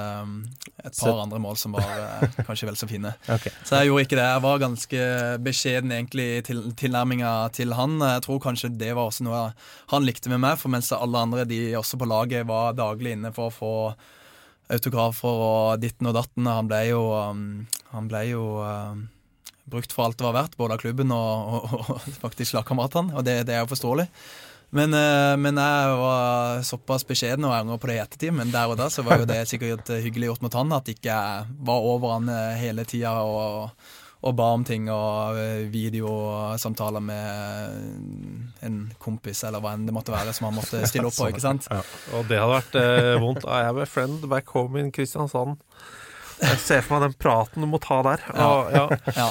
et par andre mål som var kanskje vel så fine. Okay. Så jeg gjorde ikke det. Jeg var ganske beskjeden egentlig i til, tilnærminga til han. Jeg tror kanskje det var også noe han likte med meg, for mens alle andre de også på laget var daglig inne for å få autografer og ditten og datten. Han ble jo, um, han ble jo um, brukt for alt det var verdt, både av klubben og, og, og faktisk lagkameratene, og det, det, er jo forståelig. Men, eh, men, jeg var såpass beskjeden og angrer på det i ettertid, men der og da så var jo det sikkert hyggelig gjort mot han at ikke jeg var over han eh, hele tida og, og, ba om ting og eh, videosamtaler med en kompis eller hva enn det måtte være som han måtte stille opp på. ikke sant? Ja, og det hadde vært eh, vondt. I have a friend back home in Kristiansand. Jeg ser for meg den praten du må ta der. Og, ja. ja.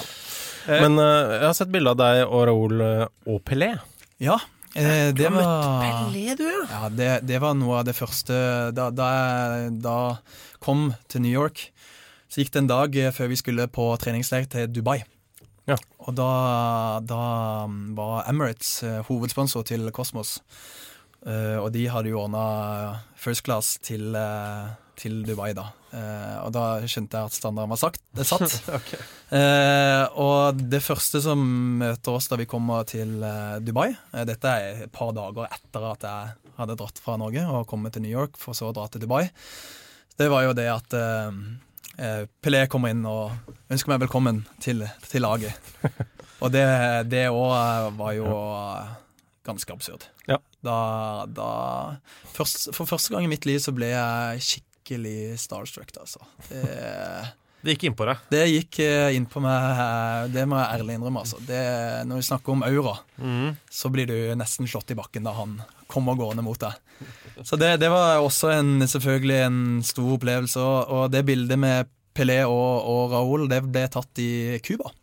Eh, Men uh, jeg har sett bilde av deg og Raoul uh, og Pelé. Ja. Eh, det var ja. Det, det, var noe av det første Da, da jeg da kom til New York, så gikk det en dag før vi skulle på treningsleir til Dubai. Ja. Og da, da var Emirates hovedsponsor til Kosmos. Uh, og de hadde jo ordna first class til, til Dubai, da. Uh, og da skjønte jeg at standarden var sagt, det satt. okay. og det første som møter oss da vi kommer til Dubai Dette er et par dager etter at jeg hadde dratt fra Norge og kommet til New York, for så å dra til Dubai. Det var jo det at Pelé kommer inn og ønsker meg velkommen til, til laget. og det òg var jo ganske absurd. Ja. Da, da først, For første gang i mitt liv så ble jeg skikkelig starstruck, altså. Det, det gikk inn på deg? Det gikk eh, inn på meg. Det må jeg ærlig innrømme. Altså. Det, når vi snakker om aura, mm. så blir du nesten slått i bakken da han kommer gående mot deg. Så det, det var også en, selvfølgelig en stor opplevelse. Og, det bildet med Pelé og, og Raúl, det ble tatt i Cuba.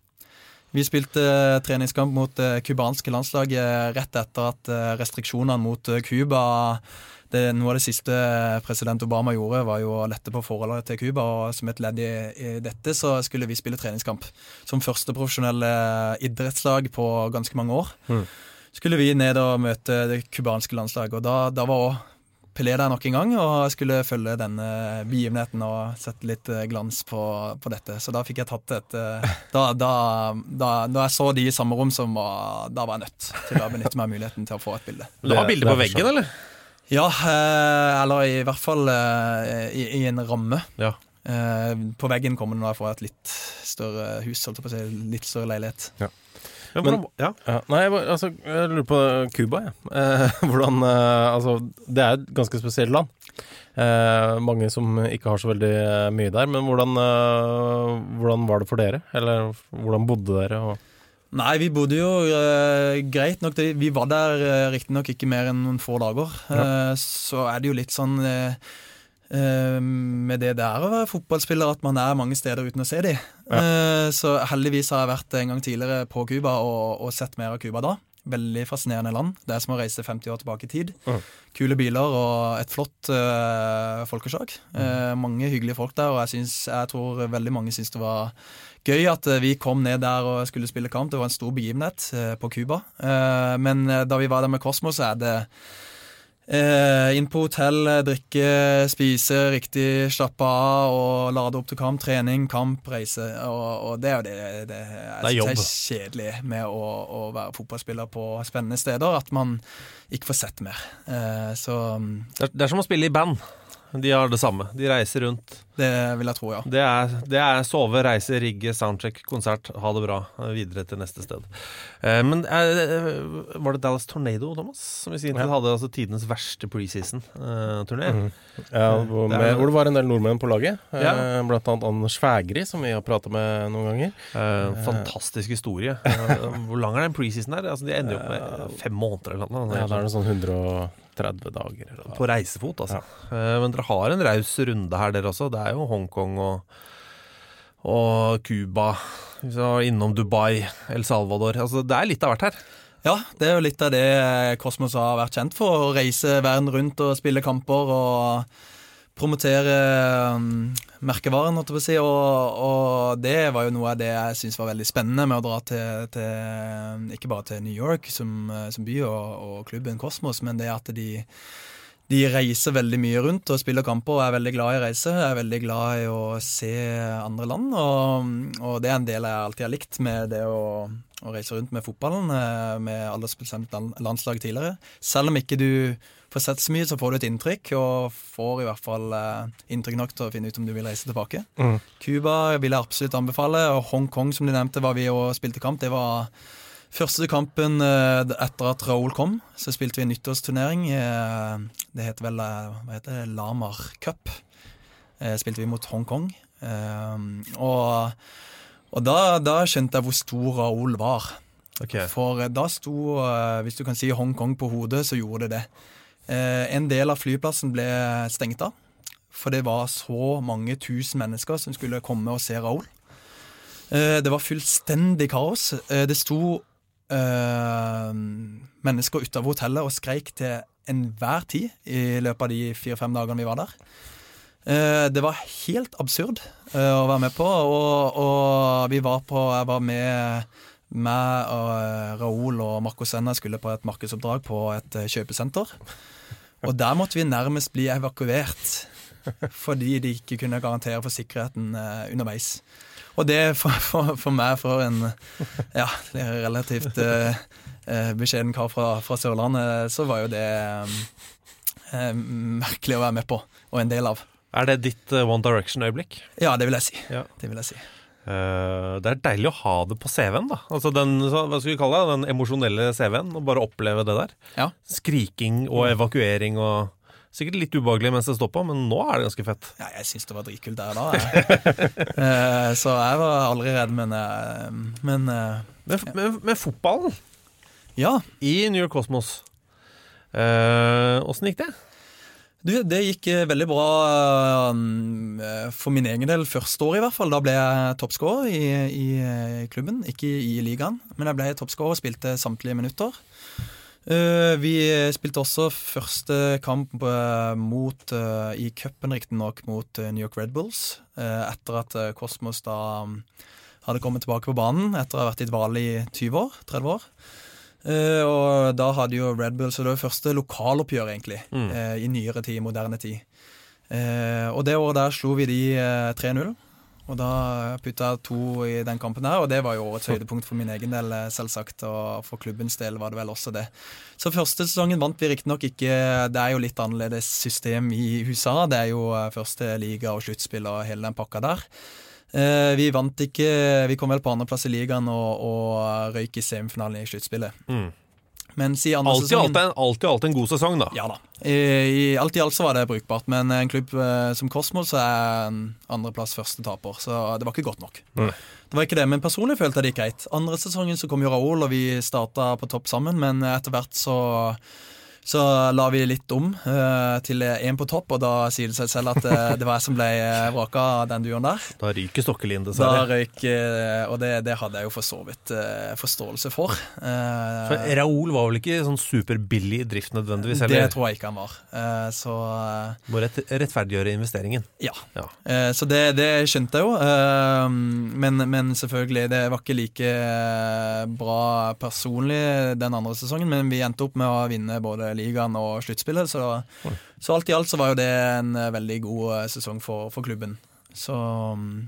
Vi spilte eh, treningskamp mot det eh, cubanske landslaget rett etter at eh, restriksjonene mot Cuba Noe av det siste president Obama gjorde, var jo å lette på forholdet til Cuba. Og som et ledd i, i, dette så skulle vi spille treningskamp. Som første profesjonelle idrettslag på ganske mange år. Mm. Skulle vi ned og møte det cubanske landslaget. Og da, da var òg Pelé der nok en gang og skulle følge denne begivenheten og sette litt eh, glans på, på dette. Så da fikk jeg tatt et eh, da, da, da, da, jeg så de i samme rom, som var, da var jeg nødt til å benytte meg av muligheten til å få et bilde. Du har bilde på veggen, eller? Ja, eh, eller i hvert fall i, i en ramme. Ja. På veggen kommer det nå fra et litt større hus, holdt jeg på å si, litt større leilighet. Ja. Men, Men ja. ja. Nei, altså, jeg lurer på Cuba, jeg. Eh, hvordan eh, Altså, det er et ganske spesielt land. Eh, mange som ikke har så veldig eh, mye der. Men hvordan, eh, hvordan, var det for dere? Eller hvordan bodde dere? Og Nei, vi bodde jo uh, greit nok. Vi var der uh, riktignok ikke mer enn noen få dager. Ja. Uh, så er det jo litt sånn med det det er å være fotballspiller, at man er mange steder uten å se dem. Ja. Så heldigvis har jeg vært en gang tidligere på Cuba og, og, sett mer av Cuba da. Veldig fascinerende land. Det er som å reise 50 år tilbake i tid. Mm. Kule biler og et flott folkeslag. Uh, mange hyggelige folk der, og jeg, synes, jeg tror veldig mange syns det var gøy at vi kom ned der og skulle spille kamp. Det var en stor begivenhet uh, på Cuba. men da vi var der med Kosmos, så er det Eh, inn på hotell, drikke, spise riktig, slappe av og lade opp til kamp. Trening, kamp, reise. Og, og det er jo det, det, jeg det er, er kjedelig med å, å, være fotballspiller på spennende steder. At man ikke får sett mer. Eh, så det er, det er som å spille i band. De har det samme. De reiser rundt. Det vil jeg tro, ja. Det er, det er sove, reise, rigge, soundcheck, konsert, ha det bra. Videre til neste sted. Eh, men eh, var det Dallas Tornado, Thomas, som i sin tid hadde altså tidenes verste preseason-turné? Mm -hmm. Ja, hvor, med, hvor, det var en del nordmenn på laget. Eh. Blant annet Anders Fægri, som vi har prata med noen ganger. Eh, fantastisk historie. hvor lang er den preseason der? Altså, de ender jo opp med fem måneder eller noe. Ja, det er noe sånn 100 30 dager. På reisefot, altså. Ja. Men dere har en raus runde her, dere også. Det er jo Hongkong og, og Cuba. Innom Dubai, El Salvador. Altså, det er litt av hvert her. Ja, det er jo litt av det Kosmos har vært kjent for. Å reise verden rundt og spille kamper og promotere um, merkevaren, holdt jeg på å si. Og, og, det var jo noe av det jeg syntes var veldig spennende med å dra til, til ikke bare til New York som, som by og, og, klubben Kosmos, men det at de, de reiser veldig mye rundt og spiller kamper og er veldig glad i å reise. Jeg er veldig glad i å se andre land, og, og det er en del jeg alltid har likt med det å, å reise rundt med fotballen, eh, med aldersbestemt landslag tidligere. Selv om ikke du får sett så mye, så får du et inntrykk, og får i hvert fall eh, inntrykk nok til å finne ut om du vil reise tilbake. Mm. Vil jeg absolutt anbefale, og Hongkong, som du nevnte, var vi og spilte kamp. Det var første kampen eh, etter at Raoul kom. Så spilte vi en nyttårsturnering. Eh, det heter vel hva heter det, Lamar Cup. spilte vi mot Hongkong. og og da, da, skjønte jeg hvor stor Raoul var. Okay. For da sto, hvis du kan si Hongkong på hodet, så gjorde det det. Eh, en del av flyplassen ble stengt av. For det var så mange tusen mennesker som skulle komme og se Raoul. Eh, det var fullstendig kaos. Eh, det sto mennesker utafor hotellet og skreik til enhver tid i løpet av de fire-fem dagene vi var der. Det var helt absurd å være med på, og, og vi var på Jeg var med meg og Raoul og Marco Senna skulle på et markedsoppdrag på et kjøpesenter. Og der måtte vi nærmest bli evakuert fordi de ikke kunne garantere for sikkerheten uh, underveis. Og det for, for, for, meg, for en ja, relativt eh, beskjeden kar fra, fra, Sørlandet, så var jo det eh, merkelig å være med på, og en del av. Er det ditt One Direction-øyeblikk? Ja, det vil jeg si. Ja. Det vil jeg si. Uh, det er deilig å ha det på CV-en. da Altså den, hva skal vi kalle det, den emosjonelle CV-en. Og bare oppleve det der. Ja. Skriking og evakuering og Sikkert litt ubehagelig mens det stoppa, men nå er det ganske fett. Ja, jeg syns det var dritkult der da. uh, så jeg var aldri redd, men uh, Men, med, med, med, fotballen Ja i New York Cosmos, åssen gikk det? Du, det gikk eh, veldig bra uh, for min egen del første år, i hvert fall. Da ble jeg toppskårer i, i, klubben, ikke i, i ligaen. Men jeg ble toppskårer og spilte samtlige minutter. Vi spilte også første kamp mot, i cupen, riktignok, mot New York Red Bulls. etter at Kosmos da um, hadde kommet tilbake på banen etter å ha vært i dvale i 20 år, 30 år. Uh, og da hadde jo Red Bull Så det var første lokaloppgjør, egentlig, mm. uh, i nyere tid, moderne tid. Uh, og det året der slo vi de 3-0. Og da putta jeg to i den kampen her, og det var jo årets høydepunkt for min egen del, selvsagt. Og for klubbens del var det vel også det. Så første sesongen vant vi riktignok ikke Det er jo litt annerledes system i USA. Det er jo første liga og sluttspill og hele den pakka der. Eh, vi vant ikke Vi kom vel på andreplass i ligaen og, og røyk i semifinalen i sluttspillet. Mm. Mens i andre alltid, Alt Alltid, alltid, alltid en god sesong, da. Ja da. I, i, alt i alt så var det brukbart, men en klubb eh, som Kosmos så er andreplass første taper, så det var ikke godt nok. Mm. Det var ikke det, Men personlig følte jeg det gikk greit. Andre sesongen så kom jo Raoul, og vi starta på topp sammen, men etter hvert så Så la vi litt om uh, til én på topp, og da sier det seg selv at uh, det var jeg som ble uh, vraka av den duoen der. Da ryker Stokkelien, dessverre. Da røyk, og det, det, hadde jeg jo for så vidt forståelse for. for Raoul var vel ikke sånn superbillig i drift nødvendigvis? Eller? Det tror jeg ikke han var. så Må rett, rettferdiggjøre investeringen. Ja. ja. så det, det, skjønte jeg jo. Men, men, selvfølgelig, det var ikke like bra personlig den andre sesongen, men vi endte opp med å vinne både ligaen og sluttspillet. Så, så, alt i alt så var jo det en eh, veldig god eh, sesong for, for klubben. Så um,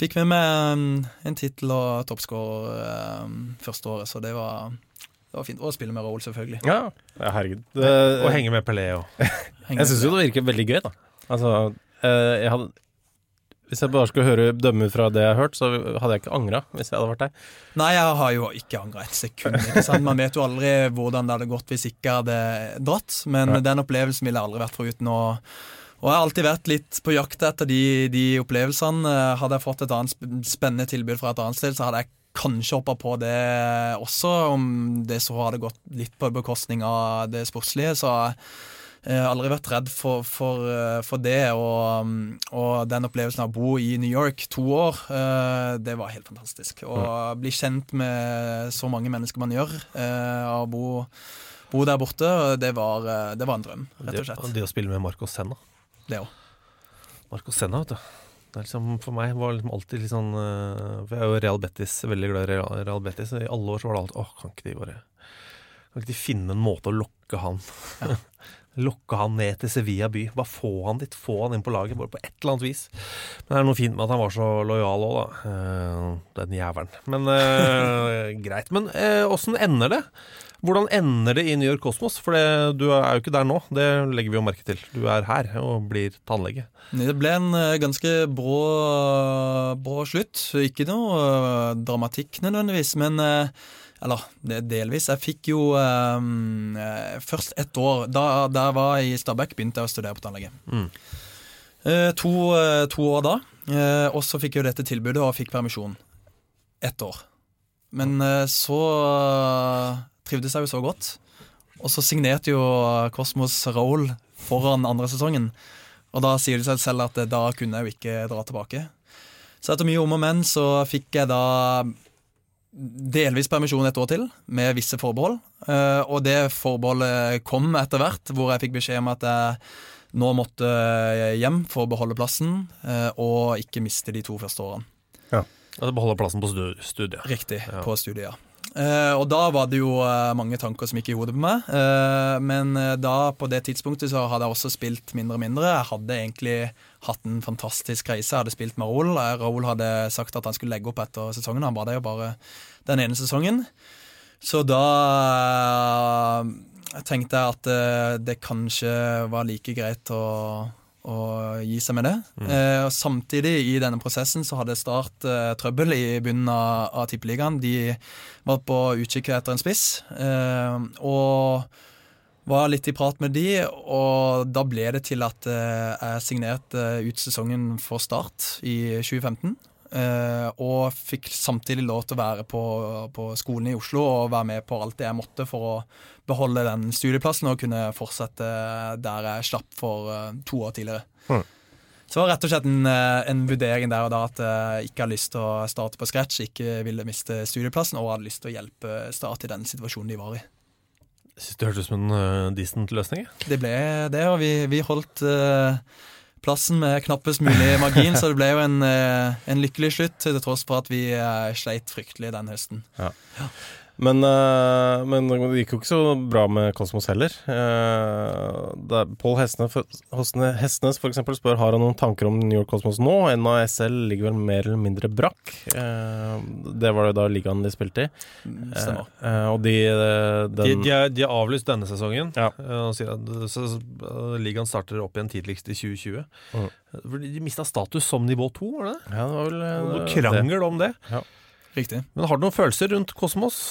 fikk vi med um, en tittel og toppskårer um, første året, så det var, det var fint. å spille med Raoul, selvfølgelig. Ja, herregud. Det, og henge med Pelé og Jeg syns jo det virker veldig gøy, da. Altså, jeg hadde hvis jeg bare skulle høre dømme fra det jeg har hørt, så hadde jeg ikke angra hvis jeg hadde vært deg. Nei, jeg har jo ikke angra et sekund. ikke sant? Man vet jo aldri hvordan det hadde gått hvis ikke jeg hadde dratt, men ja. den opplevelsen ville jeg aldri vært foruten. Og, og jeg har alltid vært litt på jakt etter de, de opplevelsene. Hadde jeg fått et annet spennende tilbud fra et annet sted, så hadde jeg kanskje hoppa på det også, om det så hadde gått litt på bekostning av det sportslige. så har aldri vært redd for, for, eh, for det. Og, og, den opplevelsen av å bo i New York to år, eh, det var helt fantastisk. Å bli kjent med så mange mennesker man gjør, av å bo, bo der borte, det var, det var, en drøm, rett og slett. Det, det å spille med Marco Senna. Det òg. Marco Senna, vet du. Liksom, for meg var liksom alltid litt sånn For jeg er jo Real Betis, veldig glad i Real Betis. I alle år så var det alltid Åh, kan ikke de bare Kan ikke de finne en måte å lokke han ja. Lokke han ned til Sevilla by. Bare få han dit, få han inn på laget, bare på et eller annet vis. Men det er noe fint med at han var så lojal òg, da. Uh, den jævelen. Men uh, greit. Men eh, åssen uh, ender det? Hvordan ender det i New York Kosmos? For det, du er jo ikke der nå, det legger vi jo merke til. Du er her og blir tannlege. Det ble en ganske brå, brå slutt. Ikke noe dramatikk nødvendigvis, men eller delvis. Jeg fikk jo um, først ett år. Da, da jeg var i Stabæk, begynte jeg å studere på tannlege. Mm. Uh, to, uh, to, år da. Uh, og så fikk jeg jo dette tilbudet og fikk permisjon. Ett år. Men så trivdes jeg jo så godt. Og så signerte jo Kosmos Roll foran andre sesongen. Og da sier det seg selv at da kunne jeg jo ikke dra tilbake. Så etter mye om og men så fikk jeg da delvis permisjon et år til, med visse forbehold. Eh, og det forbeholdet kom etter hvert, hvor jeg fikk beskjed om at jeg nå måtte hjem for å beholde plassen, eh, og ikke miste de to første årene. Ja, altså Beholde plassen på studiet? Riktig, ja. på studiet, ja. Uh, og da var det jo uh, mange tanker som gikk i hodet på meg. Uh, men da, på det tidspunktet, så hadde jeg også spilt mindre og mindre. Jeg hadde egentlig hatt en fantastisk reise. Jeg hadde spilt med Raoul. Raoul hadde sagt at han skulle legge opp etter sesongen. Han var det jo bare den ene sesongen. Så da tenkte jeg at det kanskje var like greit å å gi seg med det. Mm. Eh, Samtidig i denne prosessen så hadde Start eh, trøbbel i bunnen av, av Tippeligaen. De var på utkikk etter en spiss, eh, og var litt i prat med de, og da ble det til at eh, jeg signerte ut sesongen for Start i 2015. Uh, og fikk samtidig lov til å være på, på, skolen i Oslo og være med på alt det jeg måtte for å beholde den studieplassen og kunne fortsette der jeg slapp for uh, to år tidligere. Mm. Så det var rett og slett en, eh, en, vurdering der og da at jeg ikke hadde lyst til å starte på scratch, ikke ville miste studieplassen og hadde lyst til å hjelpe Start i den situasjonen de var i. Syns det hørtes ut som en uh, decent løsning. Det ble det, og vi, vi holdt uh, plassen med knappest mulig margin, så det ble jo en, eh, en lykkelig slutt, til tross for at vi eh, sleit fryktelig den høsten. Ja. Ja. Men, uh, men, det gikk jo ikke så bra med Kosmos heller. Uh, Pål Hestnes for eksempel spør har han noen tanker om New York Cosmos nå. NASL ligger vel mer eller mindre brakk. Uh, det var det da ligaen de spilte i. Stemmer. og de, den, de, de, er, de, er, avlyst denne sesongen. Ja. ligaen starter opp igjen tidligst i 2020. Mm. De mista status som nivå 2, var det det? Ja, det var vel Noe krangel det. om det. Ja. Riktig. Men har du noen følelser rundt Kosmos?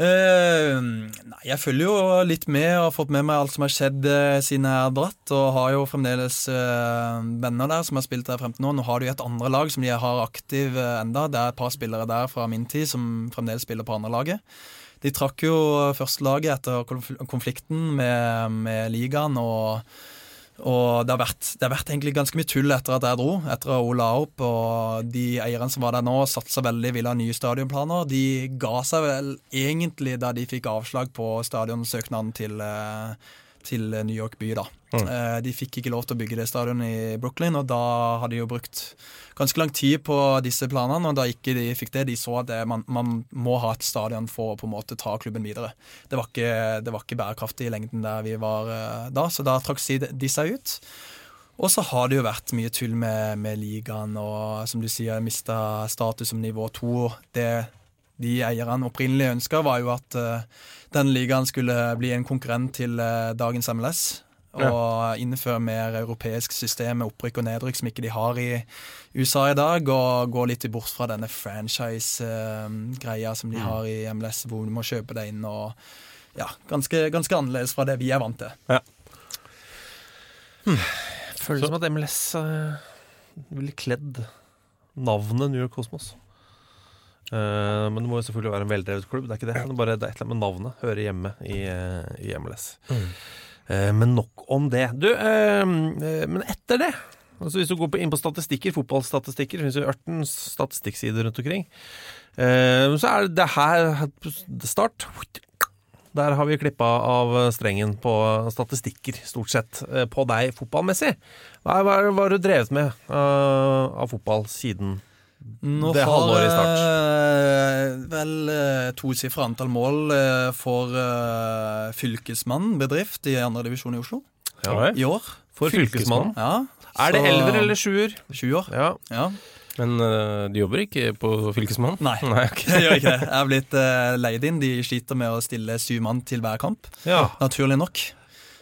Uh, nei, jeg følger jo litt med og har fått med meg alt som har skjedd uh, siden jeg har dratt. Og har jo fremdeles uh, venner der som har spilt der frem til nå. Nå har de et andre lag som de har aktiv enda. Det er et par spillere der fra min tid som fremdeles spiller på andre laget. De trakk jo førstelaget etter konflikten med, med ligaen. og og det har, vært, det har, vært, egentlig ganske mye tull etter at jeg dro, etter at hun la opp. Og de eierne som var der nå, satsa veldig, ville ha nye stadionplaner. De ga seg vel egentlig da de fikk avslag på stadionsøknaden til, eh, til New York by, da. Mm. Eh, de fikk ikke lov til å bygge det stadionet i Brooklyn, og da hadde de jo brukt ganske lang tid på disse planene. Og da ikke de fikk det, de så at det, man, man, må ha et stadion for å på en måte ta klubben videre. Det var ikke, det var ikke bærekraftig i lengden der vi var da, så da trakk de seg ut. Og så har det jo vært mye tull med, med ligaen, og som du sier, mista status som nivå to. Det de eierne opprinnelig ønska, var jo at uh, den ligaen skulle bli en konkurrent til uh, dagens MLS og innføre mer europeisk system med opprykk og nedrykk som ikke de har i USA i dag, og gå litt bort fra denne franchise-greia som de mm. har i MLS, hvor du må kjøpe deg inn og ja, ganske, ganske annerledes fra det vi er vant til. Ja. Hmm. Føles som at MLS uh, ville kledd navnet New York Cosmos. Uh, men det må jo selvfølgelig være en veldrevet klubb. Det er ikke det. Det er bare det er et eller annet med navnet hører hjemme i, uh, i MLS. Mm. Uh, men nok om det. Du, uh, eh, men etter det altså Hvis du går inn på statistikker, fotballstatistikker, det finnes jo ørten statistikksider rundt omkring, så er det her start. Der har vi klippa av strengen på statistikker, stort sett, på deg fotballmessig. Hva, hva, hva har du drevet med av fotball siden nå det har jeg vel uh, tosifra antall mål uh, for Fylkesmannen bedrift i andredivisjon i Oslo. Ja. I år. For Fylkesmannen? Ja, er det elver eller sjuer? Sjuer. Ja. ja. Men uh, du jobber ikke på Fylkesmannen? Nei, Nei okay. jeg gjør ikke det. Jeg er blitt uh, leid inn. De sliter med å stille syv mann til hver kamp. Ja. Naturlig nok.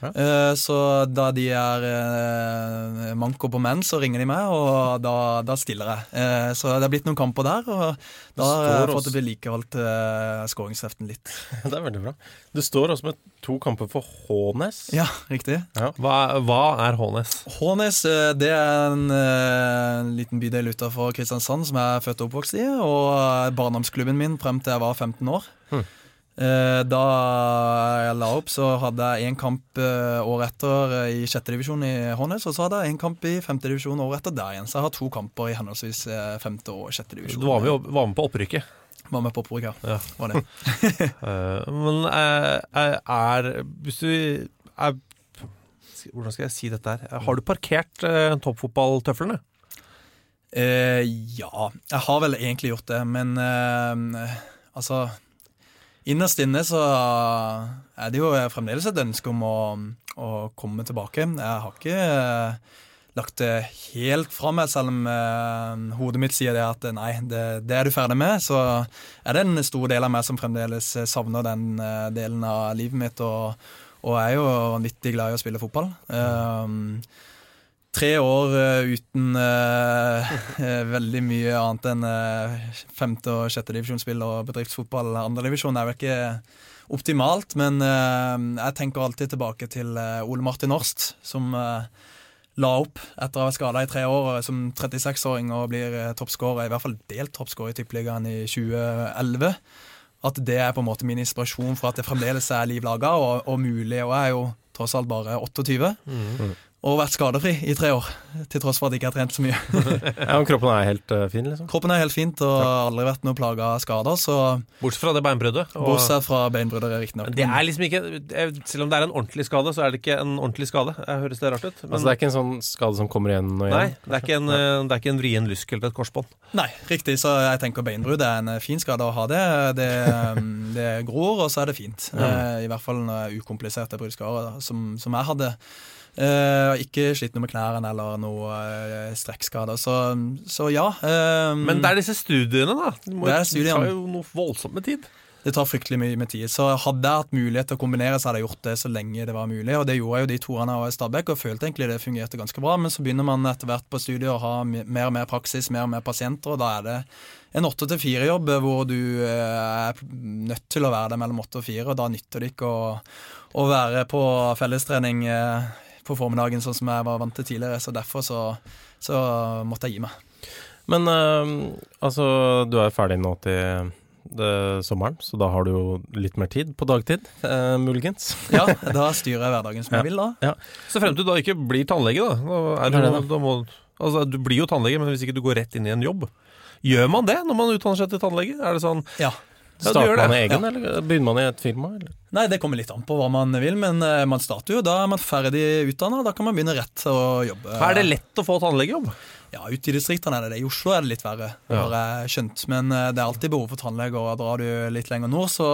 Uh, så da de er uh, manko på menn, så ringer de meg, og da, da stiller jeg. Uh, så det er blitt noen kamper der, og da har jeg fått vedlikeholdt uh, skåringskreften litt. det er veldig bra. Du står også med to kamper for Hånes. Ja, riktig. Ja. Hva, hva, er Hånes? Hånes det er en, en liten bydel utafor Kristiansand som jeg er født og oppvokst i, og barndomsklubben min frem til jeg var 15 år. Hmm. Eh, da jeg la opp, så hadde jeg én kamp eh, året etter eh, i sjette divisjon i Hånes, og så hadde jeg én kamp i femte divisjon året etter der igjen. Så jeg har to kamper i henholdsvis femte og sjette divisjon. Du var med, var med på opprykket? Var med på opprykket, ja. Var det. Men er Hvis du er Hvordan skal jeg si dette her? Har du parkert toppfotballtøflene? Eh, ja, jeg har vel egentlig gjort det, men eh, altså Innerst inne så er det jo fremdeles et ønske om å, å komme tilbake. Jeg har ikke eh, lagt det helt fra meg, selv om uh, hodet mitt sier det at nei, det, det, er du ferdig med. Så er det en stor del av meg som fremdeles savner den uh, delen av livet mitt, og, og er jo vanvittig glad i å spille fotball. Uh, tre år uh, uten uh, veldig mye annet enn uh, femte- og sjette divisjonsspill og bedriftsfotball. Andredivisjon er vel ikke optimalt, men jeg tenker alltid tilbake til Ole Martin Horst, som la opp etter å ha vært skada i tre år som 36-åring og blir toppskårer, i hvert fall delt toppskårer i Tippeligaen i 2011. At det er på en måte min inspirasjon for at det fremdeles er liv laga og, og, mulig. Og jeg er jo tross alt bare 28. Mm og vært skadefri i tre år, til tross for at jeg ikke har trent så mye. ja, men Kroppen er helt uh, fin? liksom? Kroppen er helt fint og har aldri vært noe plaga av skader. så... Bortsett fra det beinbruddet? Og... Bortsett fra beinbruddet, riktignok. Det er liksom ikke, Selv om det er en ordentlig skade, så er det ikke en ordentlig skade. Jeg høres det rart ut? Men... Altså Det er ikke en sånn skade som kommer igjen og igjen? Nei, det er ikke en, eh, det er ikke en vrien lysk eller et korsbånd. Nei, riktig. Så jeg tenker beinbrudd er en eh, fin skade å ha det. Det, det gror, og så er det fint. Mm. I hvert fall ukompliserte bruddskader, som, som jeg hadde. Uh, ikke slitt noe med knærne eller noe uh, strekkskader. Så, så ja. Um, Men det er disse studiene, da. Det, må, det, studiene. det tar jo noe voldsomt med tid. Det tar fryktelig mye med tid. Så hadde jeg hatt mulighet til å kombinere, så hadde jeg gjort det så lenge det var mulig. Og det gjorde jeg jo de to årene jeg i Stabæk, og følte egentlig det fungerte ganske bra. Men så begynner man etter hvert på studiet å ha mer og mer praksis, mer og mer pasienter, og da er det en åtte til fire-jobb hvor du er nødt til å være der mellom åtte og fire, og da nytter det ikke å, å være på fellestrening på formiddagen, sånn som jeg var vant til tidligere. Så derfor så, så måtte jeg gi meg. Men uh, altså, du er ferdig nå til, det, sommeren, så da har du jo litt mer tid på dagtid, eh, muligens. Ja, da styrer jeg hverdagen som jeg vil, da. Ja. Så frem til du da ikke blir tannlege, da. da, er Det er du, da, da må, altså, du blir jo tannlege, men hvis ikke du går rett inn i en jobb Gjør man det når man utdanner seg til tannlege? Er det sånn Ja. Ja, Starter man egen, eller begynner man i et firma? Eller? Nei, det kommer litt an på hva man vil, men eh, man starter jo. Da er man ferdig utdanna, da kan man begynne rett å jobbe. Er det lett å få tannlegejobb? Ja, ute i distriktene er det det. I Oslo er det litt verre, Ja. har jeg skjønt. Men eh, det er alltid behov for tannlege, og drar du litt lenger nord, så,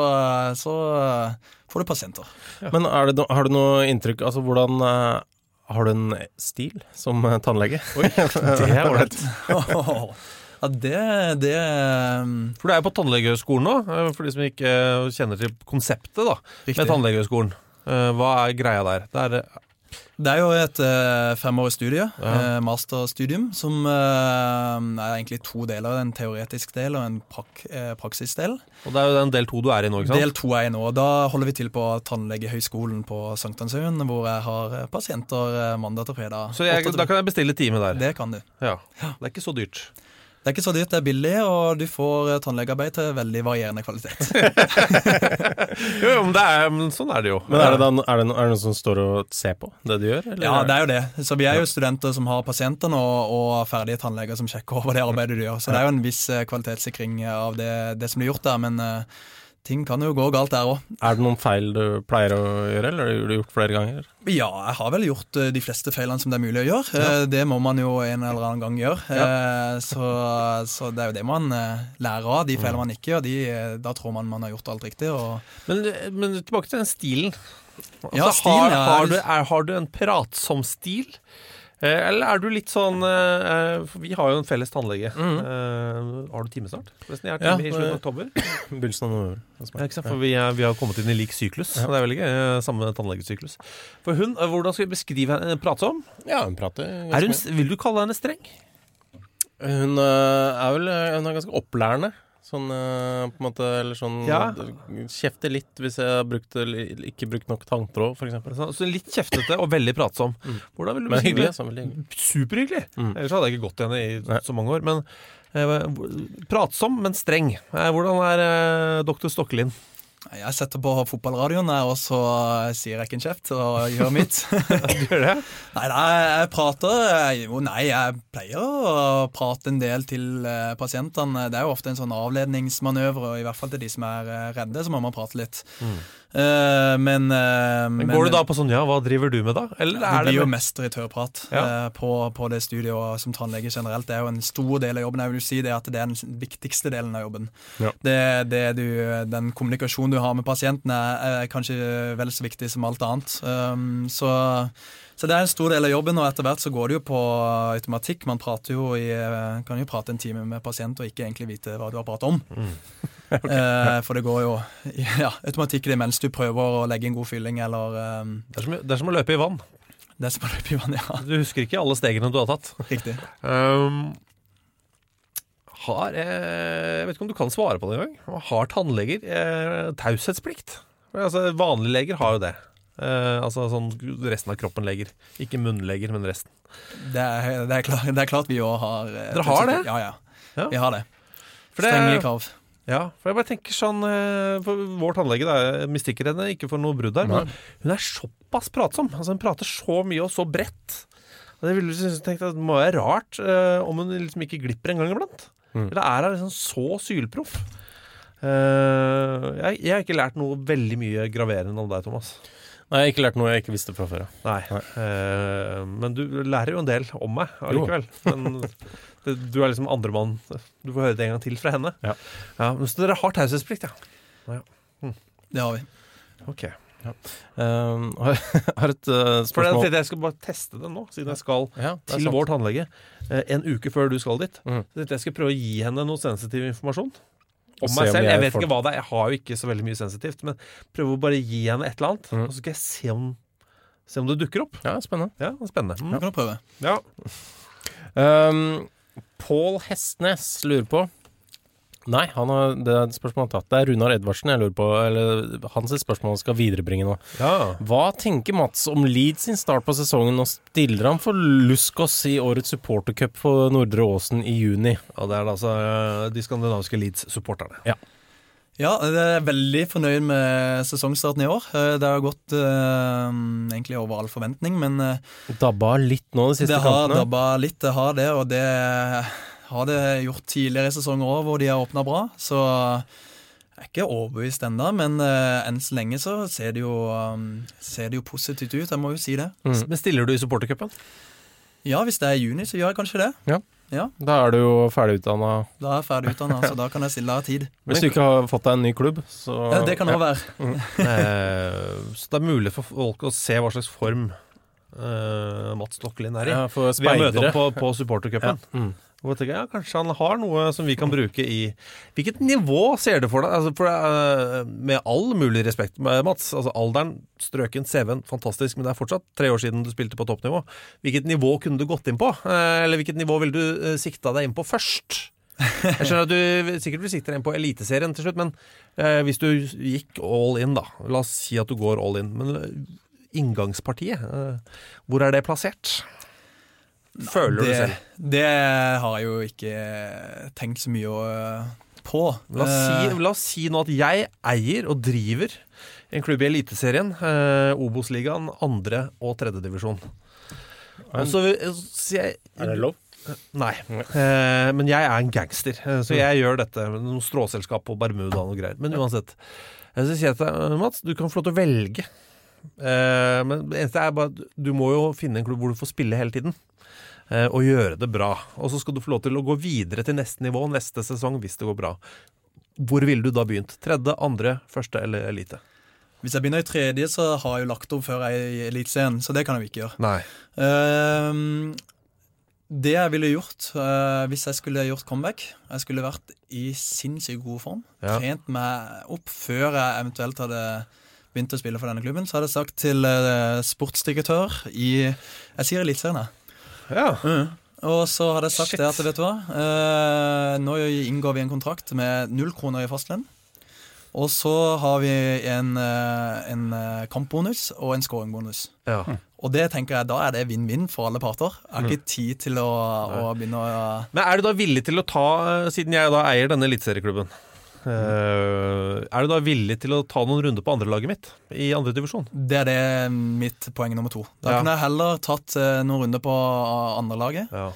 så eh, får du pasienter. Men er det har du noe inntrykk Altså, hvordan Har du en stil som tannlege? Oi, det er ålreit. ja, det, det eh, For du er jo på Tannlegehøgskolen nå, eh, for de som ikke kjenner til konseptet da, Riktig. med Tannlegehøgskolen. Eh, Hva er greia der? Det er, Det er jo et eh, femårig studie, Ja. eh, masterstudium, som eh, er egentlig to deler. En teoretisk del og en prak eh, praksisdel. og det er jo den del to du er i nå, ikke sant? Del to er jeg nå. Da holder vi til på Tannlegehøgskolen på Sankthanshaugen, hvor jeg har eh, pasienter eh, mandag til fredag. Så jeg, da kan jeg bestille time der. Det kan du. Ja. Det er ikke så dyrt. Det er ikke så dyrt, det er billig, og du får eh, tannlegearbeid til veldig varierende kvalitet. Jo, jo, men, det er, men sånn er det jo. Men er det, den, er, det, noen, er det noen som står og ser på det du gjør? Eller? Ja, det er jo det. Så vi er jo studenter som har pasienter nå, og ferdige tannleger som sjekker over det arbeidet du gjør. Så det er jo en viss eh, kvalitetssikring av det, det som blir gjort der, men eh, ting kan jo gå galt der òg. Er det noen feil du pleier å gjøre, eller har du gjort flere ganger? Ja, jeg har vel gjort eh, de fleste feilene som det er mulig å gjøre. Ja. Det må man jo en eller annen gang gjøre. Ja. Så, så det er jo det man eh, lærer av. De feilene man ikke gjør, de, eh, da tror man man har gjort alt riktig. Men, men tilbake til den stilen. Altså, Ja, stilen, har, har, du, er, har du en pratsom stil? Eh, eller er du litt sånn eh, For vi har jo en felles tannlege. Eh, har du time snart? Forresten, jeg har time Ja, i slutten av eh, oktober. Begynnelsen av november. Ja, ikke sant? For vi, er, vi har kommet inn i lik syklus. Ja. Det er veldig gøy. eh, Samme tannlegesyklus. For hun, eh, hvordan skal vi beskrive henne pratsom? Ja, hun prater Er hun, vil du kalle henne streng? Hun er vel Hun er ganske opplærende. Sånn øh, på en måte Eller sånn Ja. Kjefte litt hvis jeg har brukt, ikke brukt nok tanntråd, f.eks. Så, så litt kjeftete og veldig pratsom. Hvordan vil du beskrive hyggelig. Så hyggelig. Superhyggelig. Mm. Ellers hadde jeg ikke gått henne i Nei. så mange år. Men eh, pratsom, men streng. Eh, hvordan er eh, doktor Stokkelin? Jeg setter på fotballradioen, og så sier jeg ikke en kjeft og gjør mitt. Du gjør det? Nei, nei, jeg prater Jo, nei, jeg pleier å prate en del til eh, pasientene. Det er jo ofte en sånn avledningsmanøver, og i hvert fall til de som er eh, redde, så må man prate litt. Eh, men, eh, Men går du da på sånn ja, hva driver du med da? Eller er det blir jo mest i Ja. uh, på, på det studiet og som tannlege generelt. Det er jo en stor del av jobben. Jeg vil jo si det at det er den viktigste delen av jobben. Ja. Det, det du, den kommunikasjonen du har med pasienten er, er kanskje vel så viktig som alt annet. Um, så, så det er en stor del av jobben, og etter hvert så går det jo på automatikk. Man prater jo i, eh, kan jo prate en time med pasient og ikke egentlig vite hva du har pratet om. Eh, for det går jo ja, automatikk i det mens du prøver å legge en god fylling eller um, Det er, som, det er som å løpe i vann. det er som å løpe i vann, ja. Du husker ikke alle stegene du har tatt. Riktig. Um, har eh, Jeg vet ikke om du kan svare på det engang. Har tannleger eh, taushetsplikt? Altså, vanlige leger har jo det. Eh, altså sånn resten av kroppen-leger. Ikke munnleger, men resten. Det er, det er, klart, det er klart vi òg har eh, Dere har det? Ja, ja. Ja. Vi har det- Strenge krav. Ja, for jeg bare tenker sånn eh, For vår tannlege da, mistikker henne ikke for noe brudd der, men hun er såpass pratsom. Altså Hun prater så mye og så bredt. Og det ville du synes- tenkt at Det må være rart eh, om hun liksom ikke glipper en gang iblant. Eller er hun liksom så sylproff? Eh, jeg, jeg har ikke lært noe veldig mye graverende om deg, Thomas. Nei, jeg har ikke lært noe jeg ikke visste fra før. ja. Nei. Eh, men du lærer jo en del om meg allikevel. Men du er liksom andremann. Du får høre det en gang til fra henne. Ja. men så dere har taushetsplikt, ja. Det har vi. Ok. Um, har, har et uh, For det spørsmål tenkte jeg skal bare teste det nå, siden jeg skal ja, til sant. vår tannlege eh, en uke før du skal dit. Mm. Så jeg skal prøve å gi henne noe sensitiv informasjon. Om meg selv. jeg Jeg vet ikke hva det er. Jeg har jo ikke så veldig mye sensitivt. Men prøve å bare gi henne et eller annet, mm. og så skal jeg se om, se om det dukker opp. Ja, spennende. Ja, Spennende. Mm. kan du prøve. Ja. Um, Pål Hestnes lurer på Nei, han har, det er et spørsmål han har tatt. Det er Runar Edvardsen jeg lurer på. Eller hans spørsmål skal viderebringe nå. ja. Hva tenker Mats om Leeds sin start på sesongen, og stiller han for Luskos i årets supportercup for Nordre Åsen i juni? Og det er altså eh, de skandinaviske Leeds-supporterne. Ja. Ja, jeg er veldig fornøyd med sesongstarten i år. Eh, det har gått uh, egentlig over all forventning, men uh, Dabba litt nå de siste det kampene? Det har dabba litt, det har det. Og det har det gjort tidligere i sesonger òg, hvor de har åpna bra. Så jeg er ikke overbevist ennå, men uh, enn så lenge så ser det, jo, um, ser det jo positivt ut. Jeg må jo si det. Mm. Men stiller du i supportercupen? Ja, hvis det er i juni, så gjør jeg kanskje det. Ja. Ja. Da er du jo ferdig utdanna. Da er jeg ferdig utdanna, så da kan jeg stille av tid. Hvis du ikke har fått deg en ny klubb, så Ja, det kan òg være. Mm. Eh, så det er mulig for folk å se hva slags form uh, Mats Stokkelin er i. Ja, for Vi har møtt opp på, på supportercupen. Mm. Og jeg tenker, ja, Kanskje han har noe som vi kan bruke i Hvilket nivå ser du for deg? Altså, for, uh, med all mulig respekt, Mats. Altså, alderen, strøken, CV-en, fantastisk, men det er fortsatt tre år siden du spilte på toppnivå. Hvilket nivå kunne du gått inn på? Uh, eller hvilket nivå ville du uh, sikta deg inn på først? Jeg skjønner at du sikkert vil sikte deg inn på Eliteserien til slutt, men hvis du gikk all in, da La oss si at du går all in. Men inngangspartiet, hvor er det plassert? Føler du det, selv? Det har jeg jo ikke tenkt så mye øh, på. La oss, si, Eh, la oss si nå at jeg eier og driver en klubb i Eliteserien, eh, Obos-ligaen, andre- og tredjedivisjon. Er det lov? Nei. Eh, men jeg er en gangster, eh, så jeg gjør dette med noen stråselskap på Bermuda og greier. Men uansett. Jeg skal si til deg, Mats, du kan få lov til å velge. Eh, men det eneste er bare at du må jo finne en klubb hvor du får spille hele tiden. Eh, Og gjøre det bra. Og så skal du få lov til å gå videre til neste nivå neste sesong hvis det går bra. Hvor ville du da begynt? Tredje, andre, første eller elite? Hvis jeg begynner i tredje, så har jeg jo lagt opp før jeg er i Eliteserien, så det kan jeg jo ikke gjøre. Nei. Uh, det jeg ville gjort uh, hvis jeg skulle gjort comeback Jeg skulle vært i sinnssykt god form. Ja. Trent meg opp før jeg eventuelt hadde begynt å spille for denne klubben. Så hadde jeg sagt til uh, sportsdirektør i Jeg sier Eliteserien, jeg. Ja. Og så hadde jeg sagt Shit. det at vet du hva, eh, nå inngår vi en kontrakt med null kroner i fastlønn. Og så har vi en, eh, en eh, kampbonus og en scoringbonus. ja. Og det tenker jeg, da er det vinn-vinn for alle parter. Jeg har ikke tid til å, å begynne å Men er du da villig til å ta, eh, siden jeg da eier denne eliteserieklubben Er du da villig til å ta noen runder på andrelaget mitt i andre divisjon? Det er det mitt poeng nummer to. Da Ja. kunne jeg heller tatt eh, noen runder på andrelaget. Ja.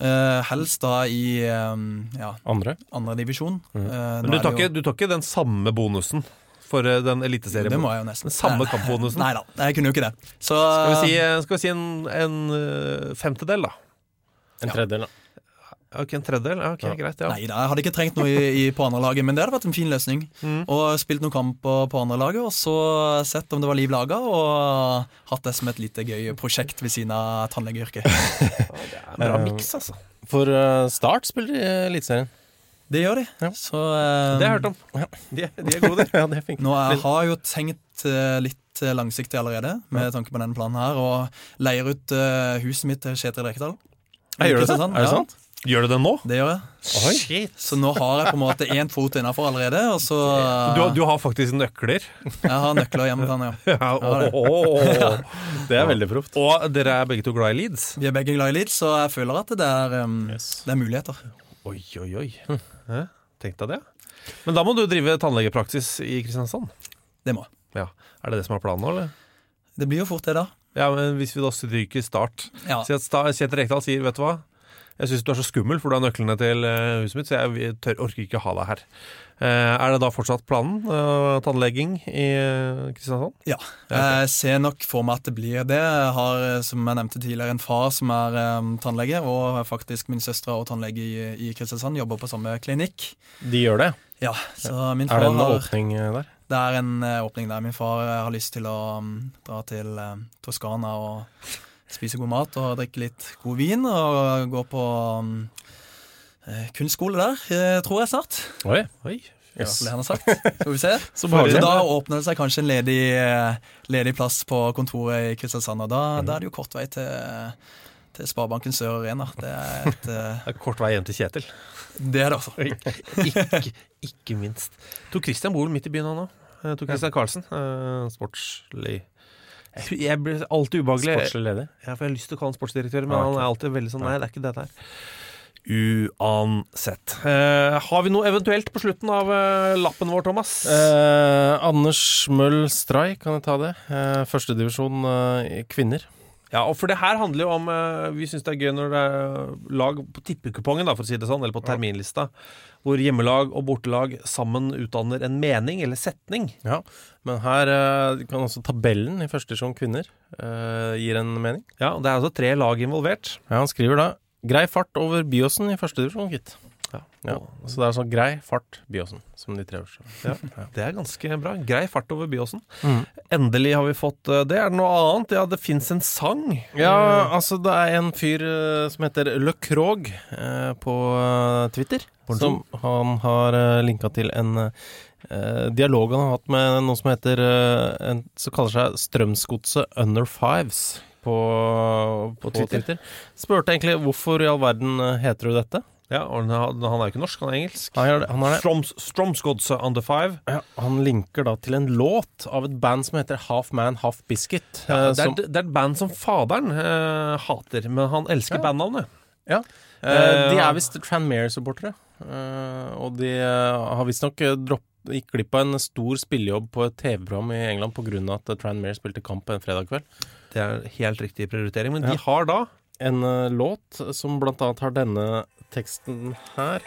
Uh, helst da i eh, ja, Andre? andredivisjon. Uh, Men du tar, ikke, du tar ikke den samme bonusen for eh, den eliteserien? Det må jeg jo nesten. Den samme kampbonusen? Nei da, jeg kunne jo ikke det. Så Skal vi si, eh, skal vi si en, en eh, femtedel, da? En tredjedel, da. Ok, En tredjedel? Ja, ok, Greit. ja Nei da, jeg hadde ikke trengt noe i, i, på andrelaget, men det hadde vært en fin løsning. Mm. Og spilt noen kamper på andrelaget, og så sett om det var liv laga, og hatt det som et lite gøy prosjekt ved siden av tannlegeyrket. Bra miks, altså. For eh, Start spiller i Eliteserien. Det gjør de. Ja. Så um, Det har jeg hørt om. De, er- de er gode, de. Ja, det er. Nå jeg har jo tenkt uh, litt eh, langsiktig allerede, med tanke på denne planen her, og leier ut uh, huset mitt til Kjetil Rekdal. Jeg gjør du det? sånn, Er det ja. sant? Gjør du det nå? Det gjør jeg. Shit. Så nå har jeg på en måte én fot innafor allerede, og så Du, har- du har faktisk nøkler? Jeg har nøkler hjemme til han, ja. Ja, det. Oh, Det er veldig proft. Og dere er begge to glad i Leeds? Vi er begge glad i Leeds, så jeg føler at det er, um, Yes. det er muligheter. Oi, oi, oi. Hæ? Tenk deg det. Men da må du drive tannlegepraksis i Kristiansand. Det må jeg. Ja. Er det det som er planen nå, eller? Det blir jo fort det, da. Ja, men Hvis vi da stryker Start Ja. Si at Sta- Kjetil Rekdal sier vet du hva Jeg syns du er så skummel, for du har nøklene til eh, huset mitt, så jeg tør, orker ikke ha deg her. Eh, er det da fortsatt planen? eh, tannlegging i Kristiansand? Ja. Jeg ser nok for meg at det blir det. Jeg har, som jeg nevnte tidligere, en far som er um, tannlege, og faktisk min søster og tannlege i, i Kristiansand, jobber på samme klinikk. De gjør det. Ja, så min Er det en har åpning der? Det er en åpning der. Min far har lyst til å um, dra til um, Toskana og spise god mat og drikke litt god vin, og gå på um, eh, kunstskole der, eh, tror jeg snart. Oi. Oi. Yes. sagt. Skal vi se. Så da åpner det seg kanskje en ledig, eh, ledig plass på kontoret i Kristiansand, og da, da er det jo kort vei til, til Sparebanken Sør Arena. Det er, et, kort vei hjem til Kjetil. det er det altså. ikke, ikke minst. Tok Christian bor midt i byen han nå. Tor Christian Carlsen. eh, sportslig Jeg jeg blir alltid ubehagelig. Sportslig leder. Ja, for Jeg har lyst til å kalle han sportsdirektør, men Ah, han er alltid veldig sånn Nei, det er ikke dette her. Uansett. Eh, har vi noe eventuelt på slutten av eh, lappen vår, Thomas? Eh, Anders Møll Stray, kan jeg ta det? Eh, Førstedivisjon eh, kvinner. Ja, og for det her handler jo om eh, Vi syns det er gøy når det er lag på tippekupongen, da, for å si det sånn, eller på terminlista, hvor hjemmelag og bortelag sammen utdanner en mening eller setning. Ja, Men her eh, kan også tabellen i første førstedivisjon kvinner eh, gir en mening. Ja, og Det er altså tre lag involvert. Ja, Han skriver da 'grei fart over Byåsen' i første divisjon, gitt. Ja. Ja, så det er sånn grei fart Byåsen, som de tre øverste. Ja, Det er ganske bra. Grei fart over Byåsen. Mm. Endelig har vi fått eh, det. Er det noe annet? Ja, det fins en sang. Ja, altså det er en fyr eh, som heter Le Krog eh, på Twitter. Twitter. Som han har linka til en eh, dialog han har hatt med noe som heter eh, en, Som kaller seg Strømsgodset Under Fives på, på, Twitter. Spurte egentlig hvorfor i all verden heter du dette? Ja, og han, han er jo ikke norsk, han er engelsk. Han er. Han, er. Stroms, Stromsgodse Under Five. Ja, han linker da til en låt av et band som heter Half Man Half Biscuit. Ja, eh, det, er, som, det er et band som faderen eh, hater, men han elsker Ja. bandnavnet. ja. Eh, de er visst Tranmere-supportere. Eh, og de eh, har visstnok droppet gikk glipp av en stor spillejobb på et TV-program i England pga. at Tranmere spilte kamp en fredag kveld. Det er helt riktig prioritering. Men de har da En eh, låt som blant annet har denne teksten her.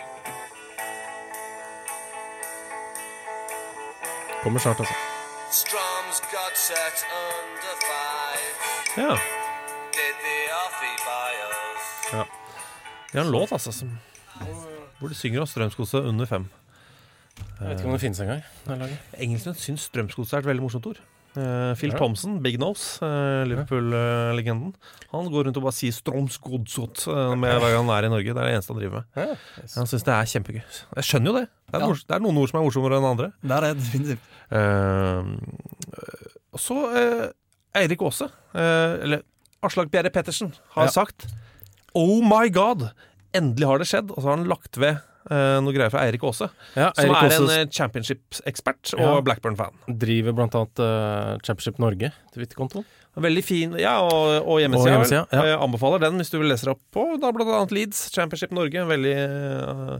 Kommer snart, altså. Strums got set under five. Ja, us? de har en låt, altså, som hvor de synger om strømskose under fem. Jeg vet ikke om det finnes engang. Engelskmenn syns strømskose er et veldig morsomt ord. Eh, Phil. Thompson, Big Nose, uh, Liverpool-legenden, han går rundt og bare sier 'Strømsgodset' uh, med hver gang han er i Norge. Det er det eneste han driver med. Han syns det er kjempegøy. Jeg skjønner jo det. Det er, det er noen ord som er morsommere enn andre. Det er det definitivt. Uh, så eh, Eirik Aase, eh, eller Aslak Bjerre Pettersen, har sagt Oh my god! Endelig har det skjedd. Og så har han lagt ved eh, noe greier fra Eirik Aase, Ja, som er Aase en eh, championship-ekspert og Ja. Blackburn-fan. driver blant annet eh, Championship Norge, Twitter-kontoen. Veldig fin, ja, og, og hjemmesida. Og hjemmesida, ja. Jeg anbefaler den hvis du vil lese deg opp på da blant annet Leeds, Championship Norge. Veldig uh,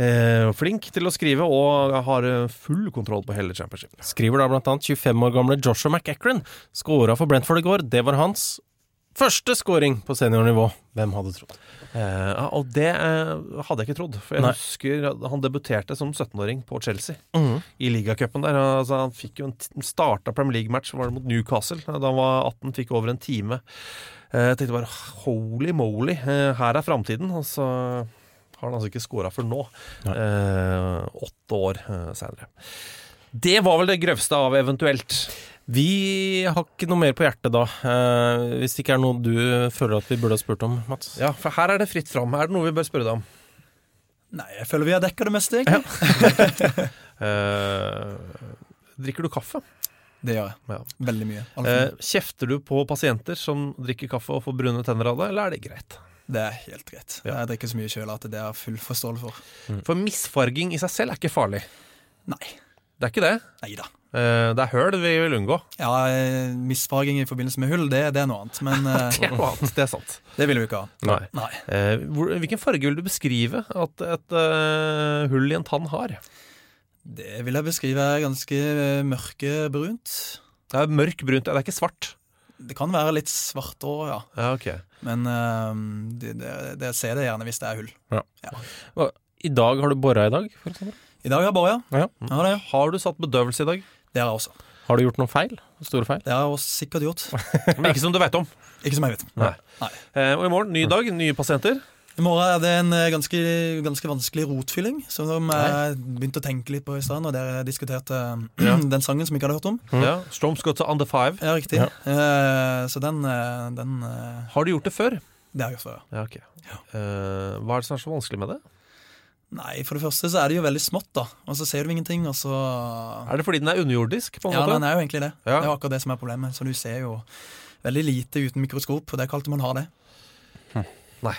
eh, flink til å skrive og har eh, full kontroll på hele championship. Skriver da annet 25 år gamle Joshua McEachran. Skåra for Brentford i går. Det var hans første scoring på seniornivå. Hvem hadde trodd? Eh, ja, og det eh, hadde jeg ikke trodd. For jeg Nei. husker han debuterte som 17-åring på Chelsea Mhm. i ligacupen der. Altså, han fikk jo en starta Premier League-match var det mot Newcastle da han var 18, fikk over en time. Eh, Jeg tenkte bare holy moly, her er framtiden. Og så har han altså ikke scora før nå. Eh, åtte år eh, senere. Det var vel det grøvste av eventuelt. Vi har ikke noe mer på hjertet da. eh, hvis det ikke er noe du føler at vi burde ha spurt om, Mats. Ja, for her er det fritt fram. Er det noe vi bør spørre deg om? Nei, jeg føler vi har dekka det meste, egentlig. Eh, drikker du kaffe? Det gjør jeg. Ja. Veldig mye. Eh, kjefter du på pasienter som drikker kaffe og får brune tenner av det, eller er det greit? Det er helt greit. Ja. Jeg drikker så mye sjøl at det er full forståelse for. For misfarging i seg selv er ikke farlig. Nei. Det er ikke det. Nei da. Det er høl vi vil unngå. Ja, eh, misfarging i forbindelse med hull, det, det er noe annet. Men eh, Det er noe annet, det er sant. det vil vi ikke ha. Nei. Nei. Eh, hvilken farge vil du beskrive at et eh, hull i en tann har? Det vil jeg beskrive er ganske eh, mørkebrunt. Det er mørk brunt, det er ikke svart. Det kan være litt svart òg, ja. Ja, okay. Men eh, det, det, det ser det gjerne hvis det er hull. I dag har du bora i dag, for eksempel. I dag har jeg bora, ja. Ja. ja Har du satt bedøvelse i dag? Det har jeg også. Har du gjort noen feil? Store feil? Det har jeg også sikkert gjort. Men ikke som du veit om. Ikke som jeg vet. Nei. Nei. Eh, og i morgen, ny dag, nye pasienter. I morgen er det en eh, ganske, ganske vanskelig rotfylling, som jeg begynte å tenke litt på i stad og dere diskuterte ja. den sangen som jeg ikke hadde hørt om. Ja, Storms got to under five. Ja, riktig. Eh, så den, eh, den eh, Har du gjort det før? Det har jeg gjort før. Ja, ok. Eh, hva er det som er så vanskelig med det? Nei, for det første så er det jo veldig smått, da. Og så ser du ingenting, og så Er det fordi den er underjordisk? på en Ja, måte? den er jo egentlig det. Ja. Det er jo akkurat det som er problemet. Så du ser jo veldig lite uten mikroskop, og det er ikke alltid man har det. Nei.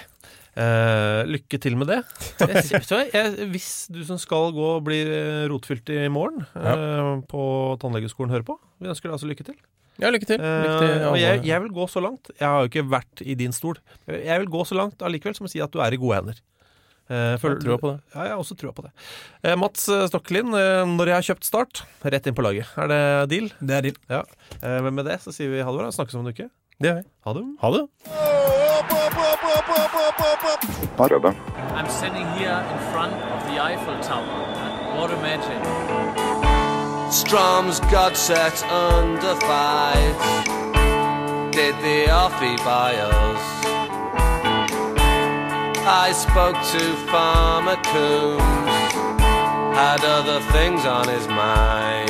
Eh, lykke til med det. Jeg, jeg, hvis du som skal gå og bli eh, rotfylt i morgen eh, på tannlegeskolen, hører på, vi ønsker deg altså lykke til. Ja, lykke til. Lykke til ja. jeg, jeg vil gå så langt Jeg har jo ikke vært i din stol. Jeg vil gå så langt allikevel som å si at du er i gode hender. Eh, føler, jeg tror på det. Ja, jeg har også trua på det. Eh, Mats eh, Stokkelin, når jeg har kjøpt Start, rett inn på laget. Er det deal? Det er deal. Ja. Eh, men med det så sier vi ha det bra. Snakkes om en uke. Det gjør vi. Ha det. Ha det. I'm standing here in front of the Eiffel Tower. What a magic. Strom's got set under five. Did the offie by us? I spoke to Farmer Coombs. Had other things on his mind.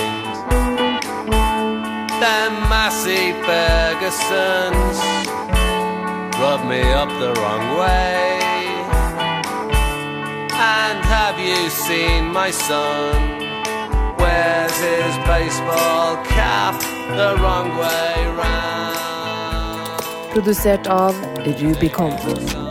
Them Massey Fergusons rubbed me up the wrong way. And have you seen my son? Where's his baseball cap the wrong way round. Produsert av Rubicon.